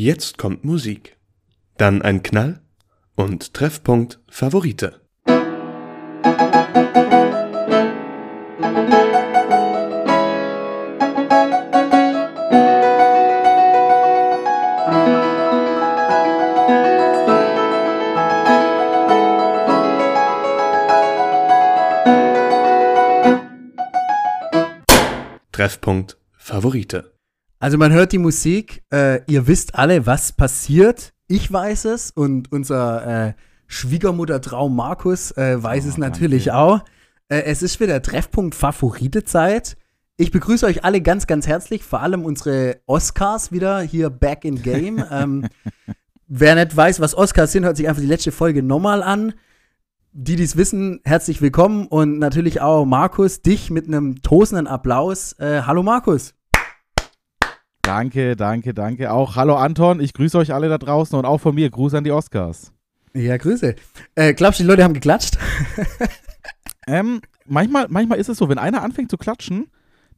Jetzt kommt Musik. Dann ein Knall und Treffpunkt Favorite. Treffpunkt Favorite. Also man hört die Musik, äh, ihr wisst alle, was passiert. Ich weiß es und unser äh, Schwiegermutter-Traum Markus äh, weiß Oh, es natürlich auch. Äh, es ist wieder Treffpunkt Favorite-Zeit. Ich begrüße euch alle ganz, ganz herzlich, vor allem unsere Oscars wieder hier back in game. ähm, wer nicht weiß, was Oscars sind, hört sich einfach die letzte Folge nochmal an. Die, die es wissen, herzlich willkommen und natürlich auch Markus, dich mit einem tosenden Applaus. Äh, hallo Markus. Danke, danke, danke. Auch hallo Anton, ich grüße euch alle da draußen und auch von mir Gruß an die Oscars. Ja, Grüße. Äh, glaubst du, die Leute haben geklatscht? Ähm, manchmal, manchmal ist es so, wenn einer anfängt zu klatschen,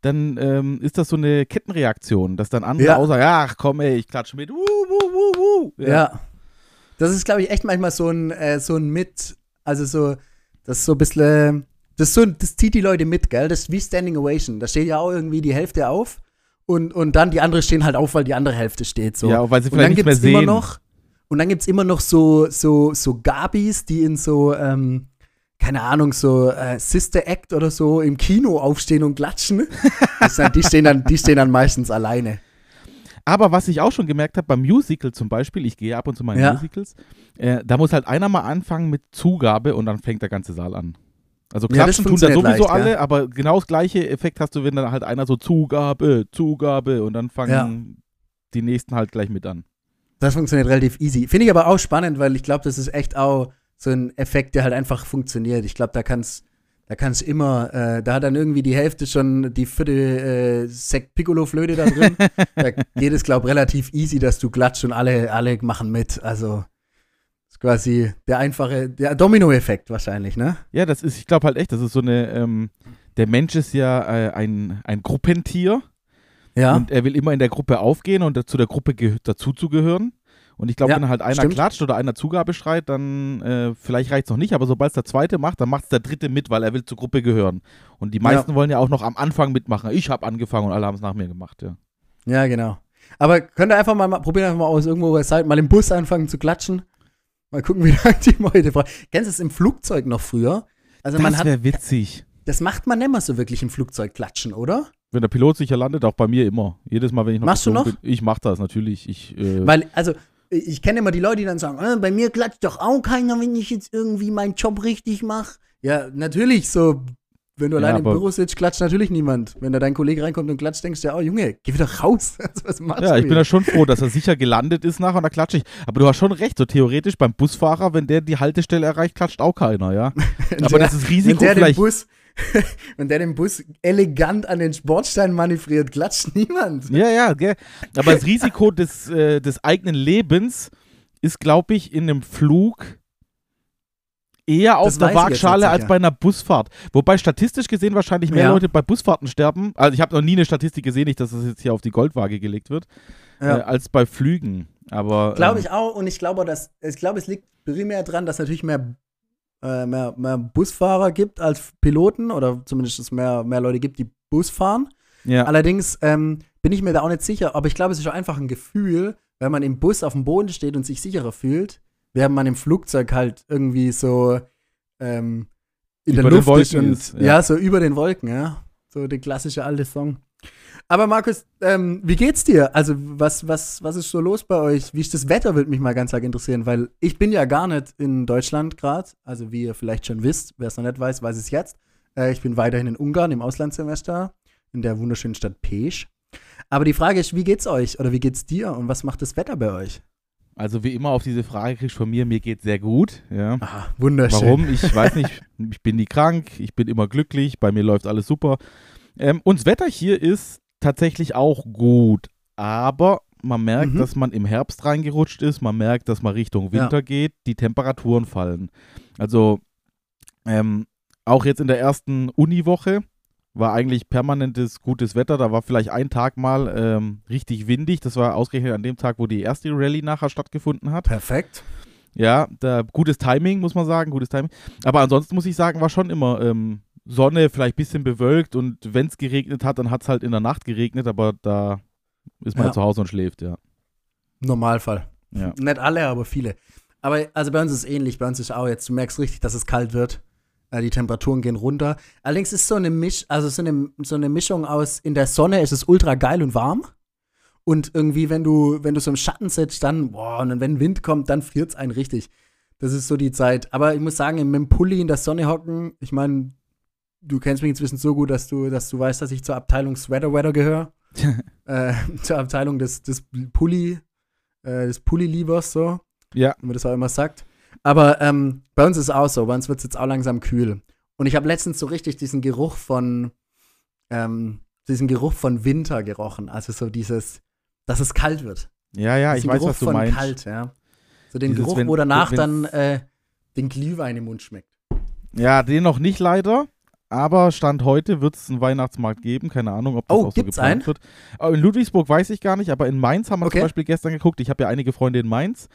dann ähm, ist das so eine Kettenreaktion, dass dann andere Ja. auch sagen, ach komm ey, ich klatsche mit. Wuh, wuh, wuh, wuh. Ja. Das ist, glaube ich, echt manchmal so ein, äh, so ein Mit, also so, das ist so ein bisschen, das, ist so, das zieht die Leute mit, gell? Das ist wie Standing Ovation. Da steht ja auch irgendwie die Hälfte auf und, und dann die andere stehen halt auf, weil die andere Hälfte steht. So. Ja, weil sie und dann vielleicht nicht mehr gibt's immer sehen. noch, und dann gibt es immer noch so, so, so Gabis, die in so, ähm, keine Ahnung, so äh, Sister Act oder so im Kino aufstehen und klatschen. Das sind, die, stehen dann, die stehen dann meistens alleine. Aber was ich auch schon gemerkt habe, beim Musical zum Beispiel, ich gehe ab und zu mal in Ja. Musicals, äh, da muss halt einer mal anfangen mit Zugabe und dann fängt der ganze Saal an. Also Ja, klatschen tun da sowieso leicht, alle, ja. aber genau das gleiche Effekt hast du, wenn dann halt einer so Zugabe, Zugabe und dann fangen Ja. die nächsten halt gleich mit an. Das funktioniert relativ easy. Finde ich aber auch spannend, weil ich glaube, das ist echt auch so ein Effekt, der halt einfach funktioniert. Ich glaube, da kann's, da kann's immer, äh, da hat dann irgendwie die Hälfte schon die vierte äh, Sekt Piccolo Flöte da drin. da geht es, glaube ich, relativ easy, dass du klatscht und alle, alle machen mit. Also quasi der einfache, der Domino-Effekt wahrscheinlich, ne? Ja, das ist, ich glaube halt echt, das ist so eine, ähm, der Mensch ist ja äh, ein, ein Gruppentier Ja. und er will immer in der Gruppe aufgehen und zu der Gruppe geh- dazuzugehören. Und ich glaube, Ja, wenn halt einer stimmt. klatscht oder einer Zugabe schreit, dann äh, vielleicht reicht es noch nicht, aber sobald es der zweite macht, dann macht es der dritte mit, weil er will zur Gruppe gehören. Und die meisten wollen ja auch noch am Anfang mitmachen. Ich habe angefangen und alle haben es nach mir gemacht, ja. Ja, genau. Aber könnt ihr einfach mal, probieren einfach mal aus, irgendwo wo ihr seid, mal im Bus anfangen zu klatschen. Mal gucken, wie lange die Leute fragen. Kennst du es im Flugzeug noch früher? Also man das hat, wäre witzig. das macht man nicht mehr so wirklich im Flugzeug klatschen, oder? Wenn der Pilot sicher landet, auch bei mir immer. Jedes Mal, wenn ich noch Machst du noch? Bin, ich mache das natürlich. Ich, äh, Weil, also, ich ich kenne immer die Leute, die dann sagen, äh, bei mir klatscht doch auch keiner, wenn ich jetzt irgendwie meinen Job richtig mache. Ja, natürlich, so, wenn du Ja, allein im Büro sitzt, klatscht natürlich niemand. Wenn da dein Kollege reinkommt und klatscht, denkst du ja, oh Junge, geh wieder raus. Also, was machst Ja, du ich bin ja schon froh, dass er sicher gelandet ist nachher und da klatsche ich. Aber du hast schon recht, so theoretisch beim Busfahrer, wenn der die Haltestelle erreicht, klatscht auch keiner, ja. Aber der- das ist wenn Risiko den. Bus, wenn der den Bus elegant an den Sportstein manövriert, klatscht niemand. Ja, ja, gell. Aber das Risiko des, äh, des eigenen Lebens ist, glaube ich, in einem Flug eher auf Das der Waagschale als bei einer Busfahrt. Wobei statistisch gesehen wahrscheinlich mehr Ja. Leute bei Busfahrten sterben. Also ich habe noch nie eine Statistik gesehen, nicht, dass das jetzt hier auf die Goldwaage gelegt wird, äh, Ja. als bei Flügen. Aber Glaube ähm, ich auch. Und ich glaube, dass, ich glaube, es liegt primär dran, dass natürlich mehr, äh, mehr, mehr Busfahrer gibt als Piloten oder zumindest es mehr, mehr Leute gibt, die Bus fahren. ja. Allerdings ähm, bin ich mir da auch nicht sicher, aber ich glaube, es ist auch einfach ein Gefühl, wenn man im Bus auf dem Boden steht und sich sicherer fühlt, während man im Flugzeug halt irgendwie so ähm, in Über der den Luft ist Wolken und ist, ja. ja. so über den Wolken, ja. So der klassische alte Song. Aber Markus, ähm, wie geht's dir? Also, was, was, was ist so los bei euch? Wie ist das Wetter, würde mich mal ganz arg interessieren, weil ich bin ja gar nicht in Deutschland gerade. Also, wie ihr vielleicht schon wisst, wer es noch nicht weiß, weiß es jetzt. Äh, ich bin weiterhin in Ungarn im Auslandssemester, in der wunderschönen Stadt Pech. Aber die Frage ist, wie geht's euch oder wie geht's dir und was macht das Wetter bei euch? Also wie immer auf diese Frage kriegst du von mir, mir geht sehr gut. Ja. Ah, wunderschön. Warum? Ich weiß nicht. Ich bin nie krank, ich bin immer glücklich, bei mir läuft alles super. Ähm, und das Wetter hier ist tatsächlich auch gut, aber man merkt, Mhm. dass man im Herbst reingerutscht ist, man merkt, dass man Richtung Ja. Winter geht, die Temperaturen fallen. Also ähm, auch jetzt in der ersten Uniwoche war eigentlich permanentes gutes Wetter. Da war vielleicht ein Tag mal ähm, richtig windig. Das war ausgerechnet an dem Tag, wo die erste Rallye nachher stattgefunden hat. Perfekt. Ja, da, gutes Timing, muss man sagen, gutes Timing. Aber ansonsten muss ich sagen, war schon immer ähm, Sonne, vielleicht ein bisschen bewölkt und wenn es geregnet hat, dann hat es halt in der Nacht geregnet, aber da ist man Ja. halt zu Hause und schläft, ja. Normalfall. Ja. Nicht alle, aber viele. Aber also bei uns ist es ähnlich. Bei uns ist auch jetzt, du merkst richtig, dass es kalt wird. Äh, Die Temperaturen gehen runter. Allerdings ist so eine Misch, also so eine, so eine Mischung aus, in der Sonne ist es ultra geil und warm. Und irgendwie, wenn du, wenn du so im Schatten sitzt, dann, boah, und wenn Wind kommt, dann friert es einen richtig. Das ist so die Zeit. Aber ich muss sagen, mit dem Pulli in der Sonne hocken, ich meine, du kennst mich inzwischen so gut, dass du, dass du weißt, dass ich zur Abteilung Sweater Weather gehöre. äh, zur Abteilung des, des Pulli, äh, des Pulli-Liebers, so Ja. wie man das auch immer sagt. Aber ähm, bei uns ist es auch so, bei uns wird es jetzt auch langsam kühl. Und ich habe letztens so richtig diesen Geruch von, ähm, diesen Geruch von Winter gerochen. Also so dieses, dass es kalt wird. Ja, ja, ich diesen weiß, Geruch was du von meinst. kalt, ja. So den Dieses, Geruch, wenn- wo danach wenn- dann äh, den Glühwein im Mund schmeckt. Ja, den noch nicht leider. Aber Stand heute wird es einen Weihnachtsmarkt geben. Keine Ahnung, ob das Oh, auch so geplant einen? wird. Aber in Ludwigsburg weiß ich gar nicht, aber in Mainz haben wir Okay. zum Beispiel gestern geguckt. Ich habe ja einige Freunde in Mainz.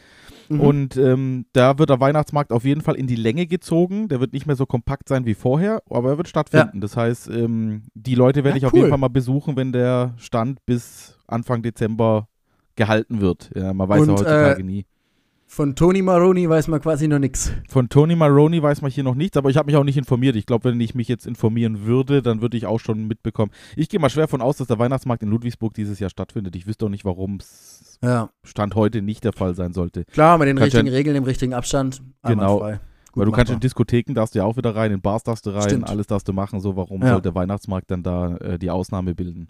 Mhm. Und ähm, da wird der Weihnachtsmarkt auf jeden Fall in die Länge gezogen. Der wird nicht mehr so kompakt sein wie vorher, aber er wird stattfinden. Das heißt, ähm, die Leute werde Ja, ich auf cool. jeden Fall mal besuchen, wenn der Stand bis Anfang Dezember gehalten wird. Ja, man weiß ja Und, heutzutage äh, nie. Von Tony Maroni weiß man quasi noch nichts. Von Tony Maroney weiß man hier noch nichts, aber ich habe mich auch nicht informiert. Ich glaube, wenn ich mich jetzt informieren würde, dann würde ich auch schon mitbekommen. Ich gehe mal schwer von aus, dass der Weihnachtsmarkt in Ludwigsburg dieses Jahr stattfindet. Ich wüsste auch nicht, warum es Ja. Stand heute nicht der Fall sein sollte. Klar, mit den Kannst richtigen Regeln, im richtigen Abstand. Genau. einwandfrei. Gut Weil du kannst in. Diskotheken darfst du ja auch wieder rein, in Bars darfst du rein, Stimmt. alles darfst du machen. So, warum Ja. soll der Weihnachtsmarkt dann da äh, die Ausnahme bilden?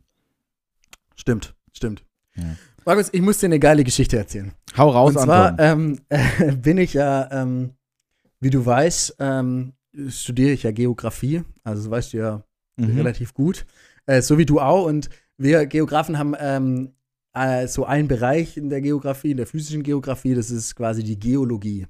Stimmt, stimmt. Ja. Markus, ich muss dir eine geile Geschichte erzählen. Hau raus, Und zwar Anton. ähm, bin ich ja, ähm, wie du weißt, ähm, studiere ich ja Geografie. Also das weißt du ja Mhm. relativ gut. Äh, so wie du auch. Und wir Geografen haben ähm, äh, so einen Bereich in der Geografie, in der physischen Geografie, das ist quasi die Geologie.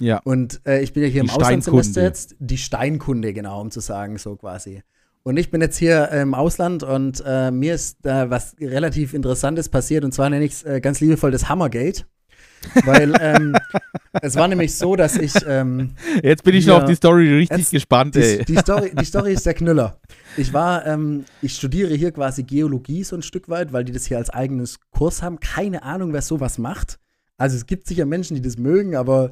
Ja, Und äh, ich bin ja hier Die im Auslandssemester jetzt, die Steinkunde, genau, um zu sagen, so quasi. Und ich bin jetzt hier äh, im Ausland und äh, mir ist da was relativ Interessantes passiert und zwar nenne ich es äh, ganz liebevoll das Hammergate. Weil ähm, es war nämlich so, dass ich ähm, jetzt bin ich Ja. noch auf die Story richtig Jetzt- gespannt, die, ey. die, Story, die Story ist der Knüller. Ich war, ähm, ich studiere hier quasi Geologie so ein Stück weit, weil die das hier als eigenes Kurs haben. Keine Ahnung, wer sowas macht. Also es gibt sicher Menschen, die das mögen, aber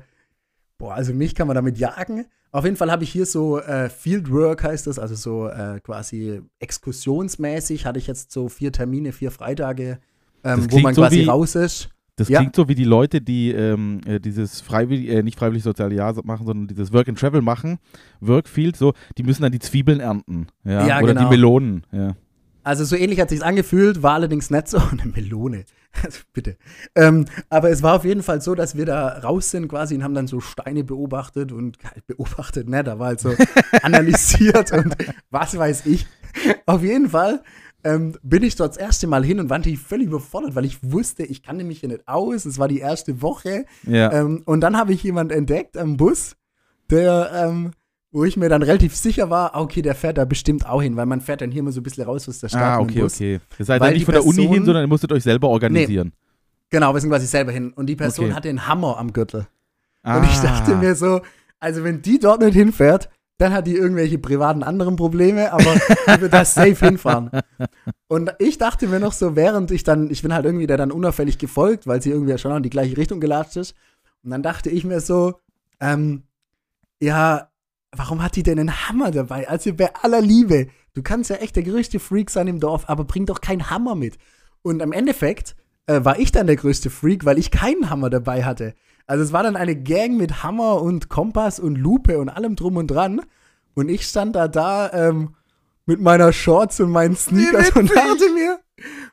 boah, also mich kann man damit jagen. Auf jeden Fall habe ich hier so äh, Fieldwork heißt das, also so äh, quasi exkursionsmäßig hatte ich jetzt so vier Termine, vier Freitage, ähm, wo man so quasi raus ist. Das Ja. klingt so wie die Leute, die ähm, äh, dieses freiwillig, äh, nicht freiwillig soziale Jahr machen, sondern dieses Work and Travel machen, Workfield, so, die müssen dann die Zwiebeln ernten. Ja, Ja, oder genau. die Melonen. Ja. Also so ähnlich hat sich's angefühlt, war allerdings nicht so eine Melone. Also bitte. Ähm, aber es war auf jeden Fall so, dass wir da raus sind quasi und haben dann so Steine beobachtet und beobachtet, ne, da war halt so analysiert und was weiß ich. Auf jeden Fall ähm, bin ich dort das erste Mal hin und war natürlich völlig überfordert, weil ich wusste, ich kannte mich hier nicht aus. Es war die erste Woche. Ja. Ähm, und dann habe ich jemanden entdeckt am Bus, der, ähm, wo ich mir dann relativ sicher war, ah, okay, der fährt da bestimmt auch hin, weil man fährt dann hier immer so ein bisschen raus aus der Stadt ah, mit dem okay, Bus. okay. Ihr seid dann nicht von der Uni Person- hin, sondern ihr musstet euch selber organisieren. Genau, wir sind quasi selber hin. Und die Person Okay. hatte einen Hammer am Gürtel. Ah. Und ich dachte mir so, also wenn die dort nicht hinfährt, dann hat die irgendwelche privaten anderen Probleme, aber die wird da safe hinfahren. Und ich dachte mir noch so, während ich dann, ich bin halt irgendwie der dann unauffällig gefolgt, weil sie irgendwie schon in die gleiche Richtung gelatscht ist. Und dann dachte ich mir so, ähm, ja, warum hat die denn einen Hammer dabei? Also bei aller Liebe, du kannst ja echt der größte Freak sein im Dorf, aber bring doch keinen Hammer mit. Und im Endeffekt äh, war ich dann der größte Freak, weil ich keinen Hammer dabei hatte. Also es war dann eine Gang mit Hammer und Kompass und Lupe und allem drum und dran. Und ich stand da da ähm, mit meiner Shorts und meinen Sneakers und dachte mir,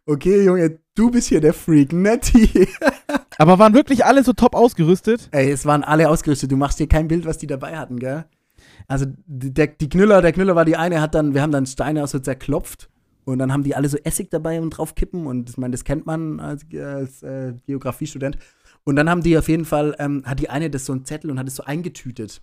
okay, Junge, du bist hier der Freak, nicht die. Aber waren wirklich alle so top ausgerüstet? Ey, es waren alle ausgerüstet. Du machst dir kein Bild, was die dabei hatten, gell? Also die- der, die Knüller, der Knüller war die eine, hat dann, wir haben dann Steine auch so zerklopft und dann haben die alle so Essig dabei und draufkippen und ich meine, das kennt man als, als äh, Geografiestudent. Und dann haben die auf jeden Fall, ähm, hat die eine das so einen Zettel und hat es so eingetütet.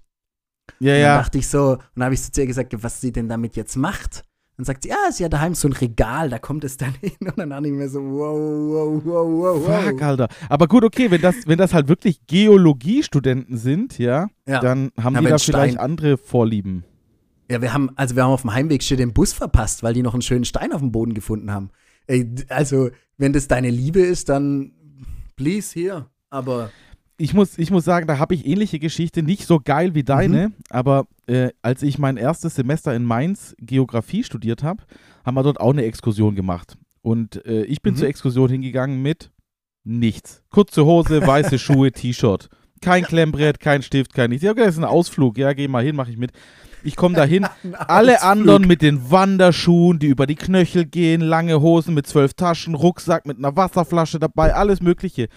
Ja, Und dann ja. dachte ich so, und dann habe ich so zu ihr gesagt, was sie denn damit jetzt macht. Dann sagt sie, ja, sie hat daheim so ein Regal, da kommt es dann hin. Und dann dachte ich mir so, wow, wow, wow, wow, Fuck, wow. Alter. Aber gut, okay, wenn das, wenn das halt wirklich Geologiestudenten sind, ja, Ja. dann haben Ja, die da Stein- vielleicht andere Vorlieben. Ja, wir haben, also wir haben auf dem Heimweg schon den Bus verpasst, weil die noch einen schönen Stein auf dem Boden gefunden haben. Ey, also, wenn das deine Liebe ist, dann please hier. Aber Ich muss, ich muss sagen, da habe ich ähnliche Geschichte, nicht so geil wie deine, aber äh, als ich mein erstes Semester in Mainz Geografie studiert habe, haben wir dort auch eine Exkursion gemacht. Und äh, ich bin Mhm. zur Exkursion hingegangen mit nichts. Kurze Hose, weiße Schuhe, T-Shirt. Kein Klemmbrett, kein Stift, kein nichts. Ja, okay, das ist ein Ausflug. Ja, geh mal hin, mach ich mit. Ich komme da hin. Alle anderen mit den Wanderschuhen, die über die Knöchel gehen, lange Hosen mit zwölf Taschen, Rucksack mit einer Wasserflasche dabei, alles Mögliche.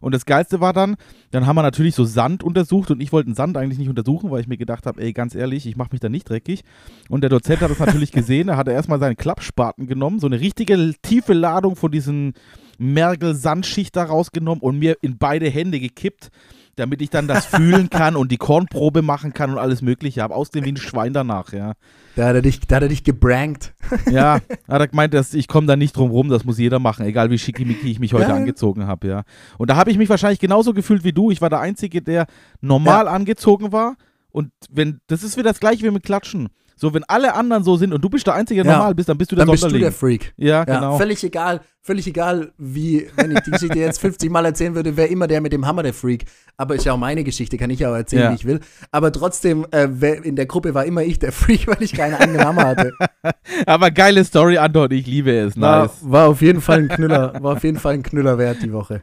Und das Geilste war dann, dann haben wir natürlich so Sand untersucht und ich wollte den Sand eigentlich nicht untersuchen, weil ich mir gedacht habe, ey, ganz ehrlich, ich mache mich da nicht dreckig. Und der Dozent hat das natürlich gesehen, da hat er erstmal seinen Klappspaten genommen, so eine richtige tiefe Ladung von diesen Mergel-Sandschicht da rausgenommen und mir in beide Hände gekippt, damit ich dann das fühlen kann und die Kornprobe machen kann und alles Mögliche. Habe ausgesehen wie ein Schwein danach, ja. Da hat er dich, da hat er dich gebrankt. Ja, hat er gemeint, dass ich komme da nicht drum rum, das muss jeder machen, egal wie schickimicki ich mich heute Ja. angezogen habe, ja. Und da habe ich mich wahrscheinlich genauso gefühlt wie du. Ich war der Einzige, der normal angezogen war. Und wenn, das ist wieder das gleiche wie mit Klatschen. So, wenn alle anderen so sind und du bist der Einzige, der Ja. normal bist, dann bist du der Dann bist du Sonderling. der Freak. ja, Ja, genau. völlig egal, völlig egal, wie, wenn ich die Geschichte jetzt 50 Mal erzählen würde, wäre immer der mit dem Hammer der Freak. Aber ist ja auch meine Geschichte, kann ich ja auch erzählen, Ja. wie ich will. Aber trotzdem, äh, wer- in der Gruppe war immer ich der Freak, weil ich keinen eigenen Hammer hatte. Aber geile Story, Anton, ich liebe es. War, Nice. war auf jeden Fall ein Knüller, war auf jeden Fall ein Knüller wert die Woche.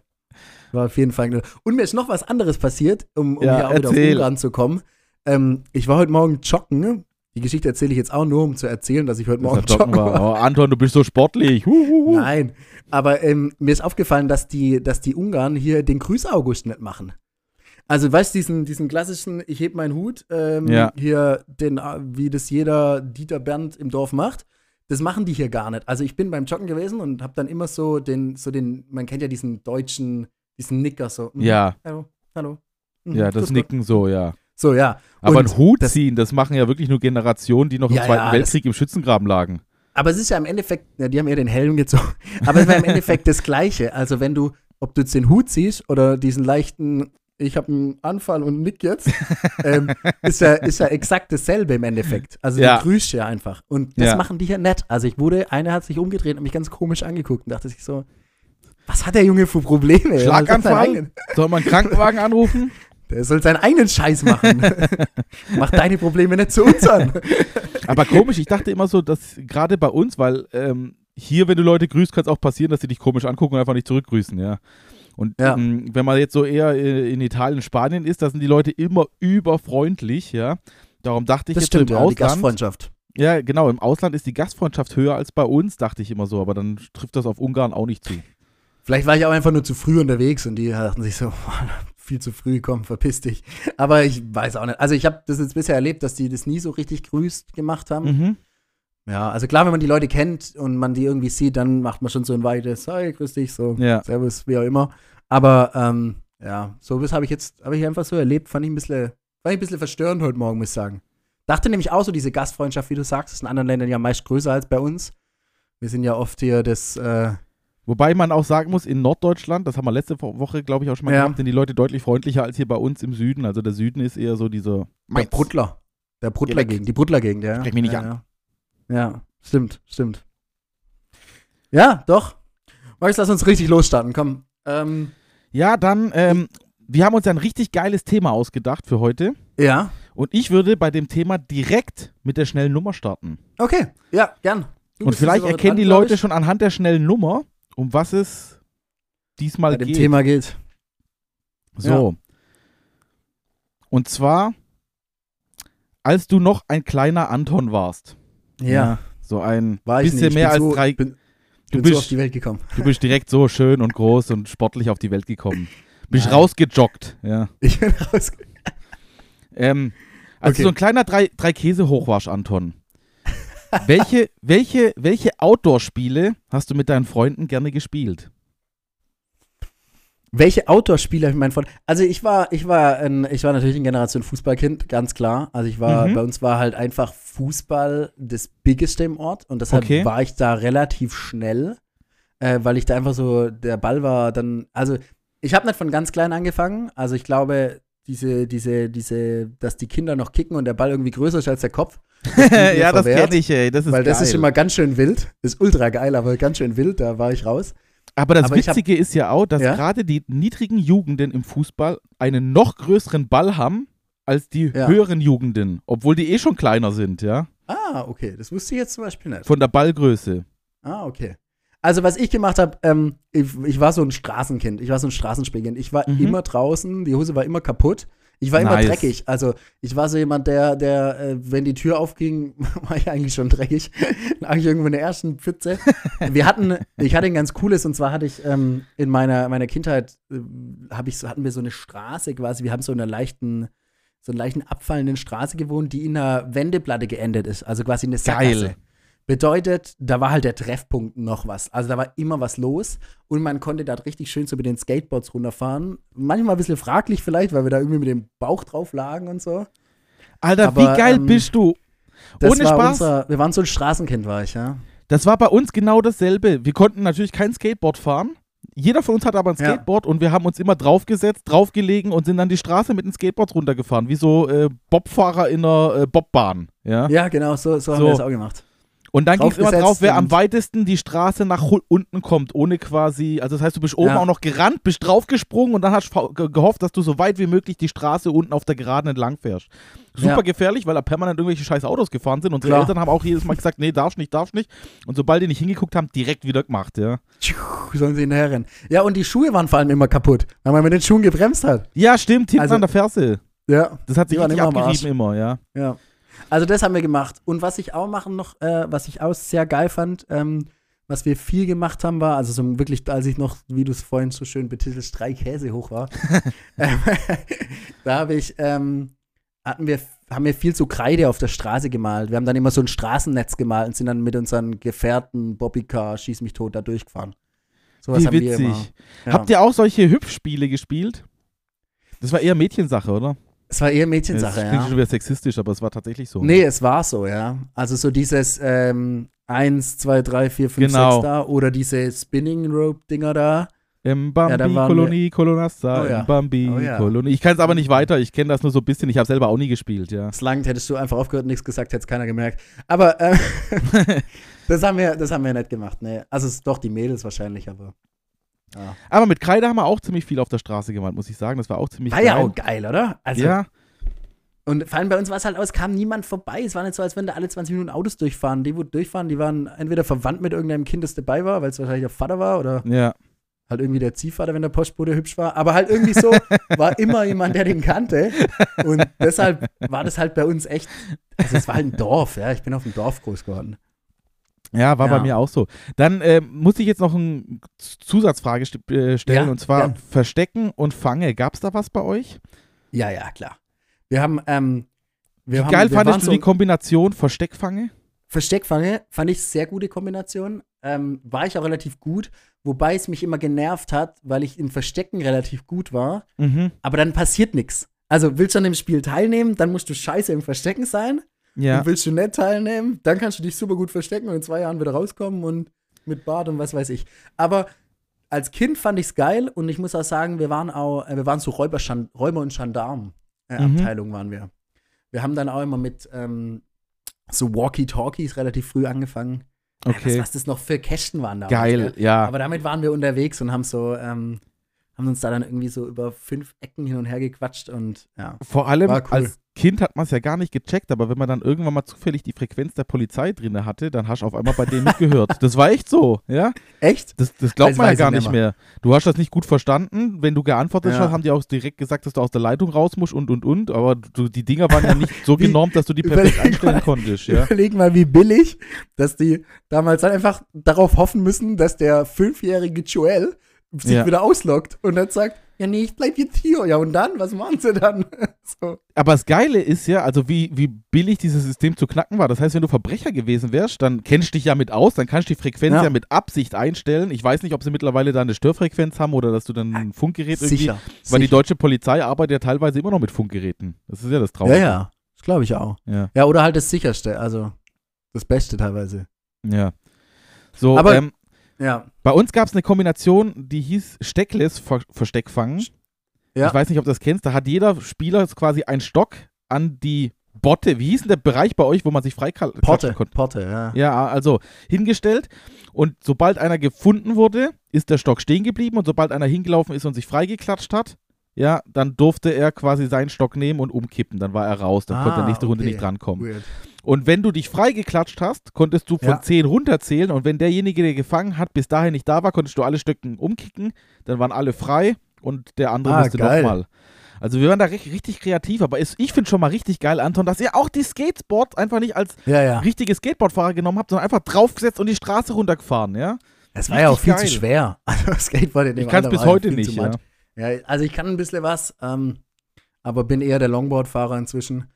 War auf jeden Fall ein Knüller. Und mir ist noch was anderes passiert, um, um Ja, hier auch wieder auf erzähl. Ungarn zu kommen. Ähm, ich war heute Morgen joggen. Die Geschichte erzähle ich jetzt auch nur, um zu erzählen, dass ich heute Morgen Das joggen war. war. Oh, Anton, du bist so sportlich. Huhuhu. Nein, aber ähm, mir ist aufgefallen, dass die, dass die Ungarn hier den Grüß-August nicht machen. Also, weißt du, diesen, diesen klassischen, ich heb meinen Hut, ähm, Ja. hier, den, äh, wie das jeder Dieter Bernd im Dorf macht, das machen die hier gar nicht. Also, ich bin beim Joggen gewesen und habe dann immer so den, so den, man kennt ja diesen deutschen, diesen Nicker so. mhm, Ja, Hallo, hallo. mhm, ja, das. Nicken so, ja. So, ja. Aber Und ein Hut das- ziehen, das machen ja wirklich nur Generationen, die noch im Ja, Zweiten ja, Weltkrieg im Schützengraben lagen. Aber es ist ja im Endeffekt, ja, die haben eher den Helm gezogen, aber es war im Endeffekt das Gleiche. Also wenn du, ob du jetzt den Hut siehst oder diesen leichten, ich habe einen Anfall und nick jetzt, ähm, ist, ja, ist ja exakt dasselbe im Endeffekt. Also Ja. du grüßt ja einfach. Und das Ja. machen die hier nett. Also ich wurde, einer hat sich umgedreht und mich ganz komisch angeguckt und dachte sich so, was hat der Junge für Probleme? Schlaganfall? eigenen- Soll man einen Krankenwagen anrufen? Der soll seinen eigenen Scheiß machen. Mach deine Probleme nicht zu uns an. Aber komisch, ich dachte immer so, dass gerade bei uns, weil ähm, hier, wenn du Leute grüßt, kann es auch passieren, dass sie dich komisch angucken und einfach nicht zurückgrüßen, ja. Und Ja. ähm, wenn man jetzt so eher äh, in Italien, Spanien ist, da sind die Leute immer überfreundlich, ja. Darum dachte ich Das jetzt so stimmt, im ja, die Ausland. Gastfreundschaft. Ja, genau, im Ausland ist die Gastfreundschaft höher als bei uns, dachte ich immer so, aber dann trifft das auf Ungarn auch nicht zu. Vielleicht war ich auch einfach nur zu früh unterwegs und die dachten sich so, viel zu früh, komm, verpiss dich. Aber ich weiß auch nicht. Also ich habe das jetzt bisher erlebt, dass die das nie so richtig grüßt gemacht haben. Mhm. Ja, also klar, wenn man die Leute kennt und man die irgendwie sieht, dann macht man schon so ein weites, hey, grüß dich, so, Ja. servus, wie auch immer. Aber ähm, ja, so was habe ich jetzt, habe ich einfach so erlebt, fand ich ein bisschen, fand ich ein bisschen verstörend heute Morgen, muss ich sagen. Dachte nämlich auch so, diese Gastfreundschaft, wie du sagst, ist in anderen Ländern ja meist größer als bei uns. Wir sind ja oft hier das, äh, Wobei man auch sagen muss, in Norddeutschland, das haben wir letzte Wo- Woche, glaube ich, auch schon mal Ja. gemacht, sind die Leute deutlich freundlicher als hier bei uns im Süden. Also der Süden ist eher so dieser Der Bruttler. Der. Bruttler-Gegend, die Bruttler-Gegend, ja. Sprech mich nicht ja, an. Ja. ja, stimmt, stimmt. Ja, doch. Max, lass uns richtig losstarten, komm. Ähm, Ja, dann, ähm, wir haben uns ein richtig geiles Thema ausgedacht für heute. ja, Und ich würde bei dem Thema direkt mit der schnellen Nummer starten. okay, ja, gern. Du Und vielleicht erkennen die Leute schon anhand der schnellen Nummer, um was es diesmal bei dem geht. Thema geht. So. Und zwar, als du noch ein kleiner Anton warst. Ja, So ein war bisschen nicht. Ich mehr als so, drei. Bin, Du bin so auf bist, die Welt gekommen. du bist direkt so schön und groß und sportlich auf die Welt gekommen. Bist Nein. rausgejoggt, ja. Ich bin raus. Ähm, also Okay. so ein kleiner drei, drei Käse Hochwasch, Anton. Welche, welche, welche Outdoor-Spiele hast du mit deinen Freunden gerne gespielt? Welche Outdoor-Spiele habe ich meinen von? Also ich war, ich war, ein, ich war natürlich ein Generation Fußballkind, ganz klar. Also ich war, Mhm. bei uns war halt einfach Fußball das Biggeste im Ort und deshalb Okay. war ich da relativ schnell, äh, weil ich da einfach so, der Ball war dann, also ich habe nicht von ganz klein angefangen. Also ich glaube, diese, diese, diese, dass die Kinder noch kicken und der Ball irgendwie größer ist als der Kopf. ja, das kenne ich, ey. Das ist Weil das geil. ist immer ganz schön wild. Ist ultra geil, aber ganz schön wild, da war ich raus. Aber das Aber ich hab- Witzige ist ja auch, dass Ja? gerade die niedrigen Jugenden im Fußball einen noch größeren Ball haben als die Ja. höheren Jugenden, obwohl die eh schon kleiner sind, ja, Ah, okay. Das wusste ich jetzt zum Beispiel nicht. von der Ballgröße. Ah, okay. Also, was ich gemacht habe, ähm, ich, ich war so ein Straßenkind. Ich war so ein Straßenspielkind. Ich war Mhm. immer draußen, die Hose war immer kaputt. Ich war immer Nice. dreckig. Also, ich war so jemand, der, der äh, wenn die Tür aufging, war ich eigentlich schon dreckig. Dann habe ich irgendwo in der ersten Pfütze. Wir hatten, ich hatte ein ganz cooles, und zwar hatte ich ähm, in meiner, meiner Kindheit, äh, hab ich so, hatten wir so eine Straße quasi, wir haben so in einer leichten, so einer leichten abfallenden Straße gewohnt, die in einer Wendeplatte geendet ist. Also quasi eine Sackgasse. Geil. Bedeutet, da war halt der Treffpunkt noch was. Also da war immer was los und man konnte da richtig schön so mit den Skateboards runterfahren. Manchmal ein bisschen fraglich vielleicht, weil wir da irgendwie mit dem Bauch drauf lagen und so. Alter, Aber, wie geil ähm, bist du? Das Ohne war Spaß. Unser, wir waren so ein Straßenkind, war ich, ja. Das war bei uns genau dasselbe. Wir konnten natürlich kein Skateboard fahren. Jeder von uns hatte aber ein Ja. Skateboard und wir haben uns immer draufgesetzt, draufgelegen und sind dann die Straße mit den Skateboards runtergefahren, wie so äh, Bobfahrer in einer äh, Bobbahn. Ja? Ja, genau, so, so, haben So. wir das auch gemacht. Und dann ging es immer drauf, wer am weitesten die Straße nach unten kommt, ohne quasi, also das heißt, du bist oben Ja. auch noch gerannt, bist draufgesprungen und dann hast gehofft, dass du so weit wie möglich die Straße unten auf der Geraden entlang fährst. Super Ja. gefährlich, weil da permanent irgendwelche scheiß Autos gefahren sind. Unsere Klar. Eltern haben auch jedes Mal gesagt, nee, darfst nicht, darfst nicht. Und sobald die nicht hingeguckt haben, direkt wieder gemacht, ja. Sollen sie hinterher rennen. Ja, und die Schuhe waren vor allem immer kaputt, weil man mit den Schuhen gebremst hat. Ja, stimmt, hinten Also- an der Ferse. Ja, Das hat sich richtig immer abgerieben immer, ja. ja. Also das haben wir gemacht. Und was ich auch machen noch, äh, was ich auch sehr geil fand, ähm, was wir viel gemacht haben, war, also so wirklich, als ich noch, wie du es vorhin so schön betitelst, drei Käse hoch war, ähm, da habe ich, ähm, hatten wir, haben wir viel zu Kreide auf der Straße gemalt. Wir haben dann immer so ein Straßennetz gemalt und sind dann mit unseren Gefährten, Bobbycar, Schieß mich tot, da durchgefahren. Wie haben wir immer. witzig. Ja. Habt ihr auch solche Hüpfspiele gespielt? Das war eher Mädchensache, oder? Es war eher das Mädchensache, klingt ja. schon wieder sexistisch, aber es war tatsächlich so. Nee, es war so, ja. Also so dieses ähm, 1, 2, 3, 4, 5, Genau. 6 da oder diese Spinning Rope-Dinger da. Im Ja, Bambi-Kolonie, Kolonasta, Oh ja. im Bambi-Kolonie. Oh ja. Ich kann es aber nicht weiter, ich kenne das nur so ein bisschen, ich habe selber auch nie gespielt, ja. Das langt, hättest du einfach aufgehört und nichts gesagt, hätte es keiner gemerkt. Aber äh, das, haben wir, das haben wir nicht gemacht, nee. Also es ist doch die Mädels wahrscheinlich, aber. Ja. Aber mit Kreide haben wir auch ziemlich viel auf der Straße gemalt, muss ich sagen. Das war auch ziemlich War geil. ja auch geil, oder? Also, ja, Und vor allem bei uns war es halt aus, kam niemand vorbei. Es war nicht so, als wenn da alle 20 Minuten Autos durchfahren. Die, wo durchfahren, die waren entweder verwandt mit irgendeinem Kind, das dabei war, weil es wahrscheinlich der Vater war oder ja. halt irgendwie der Ziehvater, wenn der Postbote hübsch war. Aber halt irgendwie so war immer jemand, der den kannte. Und deshalb war das halt bei uns echt, also es war halt ein Dorf, ja. Ich bin auf dem Dorf groß geworden. Ja, war Ja. bei mir auch so. Dann ähm, muss ich jetzt noch eine Zusatzfrage st äh, stellen Ja, und zwar ja. Verstecken und Fange. Gab es da was bei euch? Ja, ja, klar. Wir haben, ähm, wir Wie haben, geil wir fandest du so die Kombination Versteckfange? Versteckfange fand ich sehr gute Kombination. Ähm, war ich auch relativ gut, wobei es mich immer genervt hat, weil ich im Verstecken relativ gut war. Mhm. Aber dann passiert nichts. Also willst du an dem Spiel teilnehmen, dann musst du scheiße im Verstecken sein. Ja. Und willst du nicht teilnehmen, dann kannst du dich super gut verstecken und in zwei Jahren wieder rauskommen und mit Bart und was weiß ich. Aber als Kind fand ich es geil und ich muss auch sagen, wir waren auch, äh, wir waren so Räuber, Räuber und Gendarm äh, Mhm. Waren wir. Wir haben dann auch immer mit ähm, so Walkie-Talkies relativ früh angefangen. Was, Okay. was das noch für Kästen waren da. Geil, ja. Aber damit waren wir unterwegs und haben so, ähm, haben uns da dann irgendwie so über fünf Ecken hin und her gequatscht und ja. Vor allem cool. als Kind hat man es ja gar nicht gecheckt, aber wenn man dann irgendwann mal zufällig die Frequenz der Polizei drin hatte, dann hast du auf einmal bei denen mitgehört. Das war echt so, ja. Echt? Das, das glaubt Das man ja gar ich nicht nicht mehr. Du hast das nicht gut verstanden. Wenn du geantwortet Ja. hast, haben die auch direkt gesagt, dass du aus der Leitung raus musst und und und. Aber du, die Dinger waren ja nicht so genormt, dass du die perfekt einstellen mal. konntest, ja. Überleg mal, wie billig, dass die damals dann einfach darauf hoffen müssen, dass der fünfjährige Joel sich Ja. wieder ausloggt und dann sagt, Ja, nee, ich bleib jetzt hier. Ja, und dann? Was machen sie dann? so. Aber das Geile ist ja, also wie, wie billig dieses System zu knacken war. Das heißt, wenn du Verbrecher gewesen wärst, dann kennst du dich ja mit aus, dann kannst du die Frequenz ja, Ja. mit Absicht einstellen. Ich weiß nicht, ob sie mittlerweile da eine Störfrequenz haben oder dass du dann ein Funkgerät irgendwie. Sicher. Weil die deutsche Polizei arbeitet ja teilweise immer noch mit Funkgeräten. Das ist ja das Ja, Traurige. ja. Das glaube ich auch. Ja. Ja, oder halt das sicherste, also das Beste teilweise. ja. So, Aber- ähm, Ja. bei uns gab es eine Kombination, die hieß Steckless Ver Versteckfangen. Ja. Ich weiß nicht, ob du das kennst. Da hat jeder Spieler quasi einen Stock an die Botte. Wie hieß denn der Bereich bei euch, wo man sich freiklatschen Porte, konnte? Porte, ja. Ja, also hingestellt. Und sobald einer gefunden wurde, ist der Stock stehen geblieben. Und sobald einer hingelaufen ist und sich freigeklatscht hat, ja, dann durfte er quasi seinen Stock nehmen und umkippen. Dann war er raus. Dann konnte der Ah, nächste Runde okay. nicht drankommen. Weird. Und wenn du dich freigeklatscht hast, konntest du von Ja. 10 runterzählen. Und wenn derjenige, der gefangen hat, bis dahin nicht da war, konntest du alle Stöcken umkicken. Dann waren alle frei und der andere Ah, musste geil. nochmal. Also wir waren da richtig, richtig kreativ, aber es- ich finde schon mal richtig geil, Anton, dass ihr auch die Skateboard einfach nicht als Ja, ja. richtige Skateboardfahrer genommen habt, sondern einfach draufgesetzt und die Straße runtergefahren, ja? Es war ja auch viel richtig zu geil. schwer. Also Skateboard in dem Ich kann es bis heute nicht, ja. Ja. Also ich kann ein bisschen was, ähm, aber bin eher der Longboard-Fahrer inzwischen.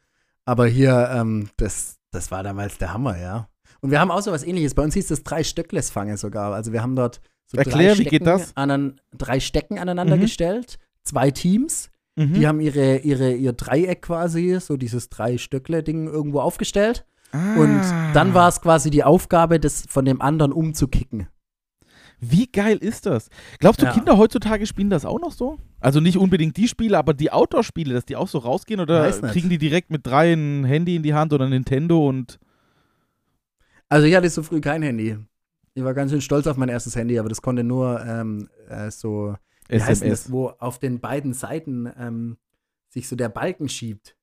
Aber hier, ähm, das, das war damals der Hammer, ja. Und wir haben auch so was ähnliches. Bei uns hieß das drei Stöckles-Fange sogar. Also wir haben dort so Erklär, drei Stecken? Anan, drei Stecken aneinander Mhm. gestellt, zwei Teams. Mhm. Die haben ihre, ihre, ihr Dreieck quasi, so dieses Drei-Stöckle-Ding irgendwo aufgestellt. Und Ah. dann war es quasi die Aufgabe, das von dem anderen umzukicken. Wie geil ist das? Glaubst du, Ja. Kinder heutzutage spielen das auch noch so? Also nicht unbedingt die Spiele, aber die Outdoor-Spiele, dass die auch so rausgehen oder Weiß nicht. kriegen die direkt mit drei ein Handy in die Hand oder ein Nintendo und Also ich hatte so früh kein Handy. Ich war ganz schön stolz auf mein erstes Handy, aber das konnte nur ähm, äh, so, wie heißt denn SMS? das, wo auf den beiden Seiten ähm, sich so der Balken schiebt.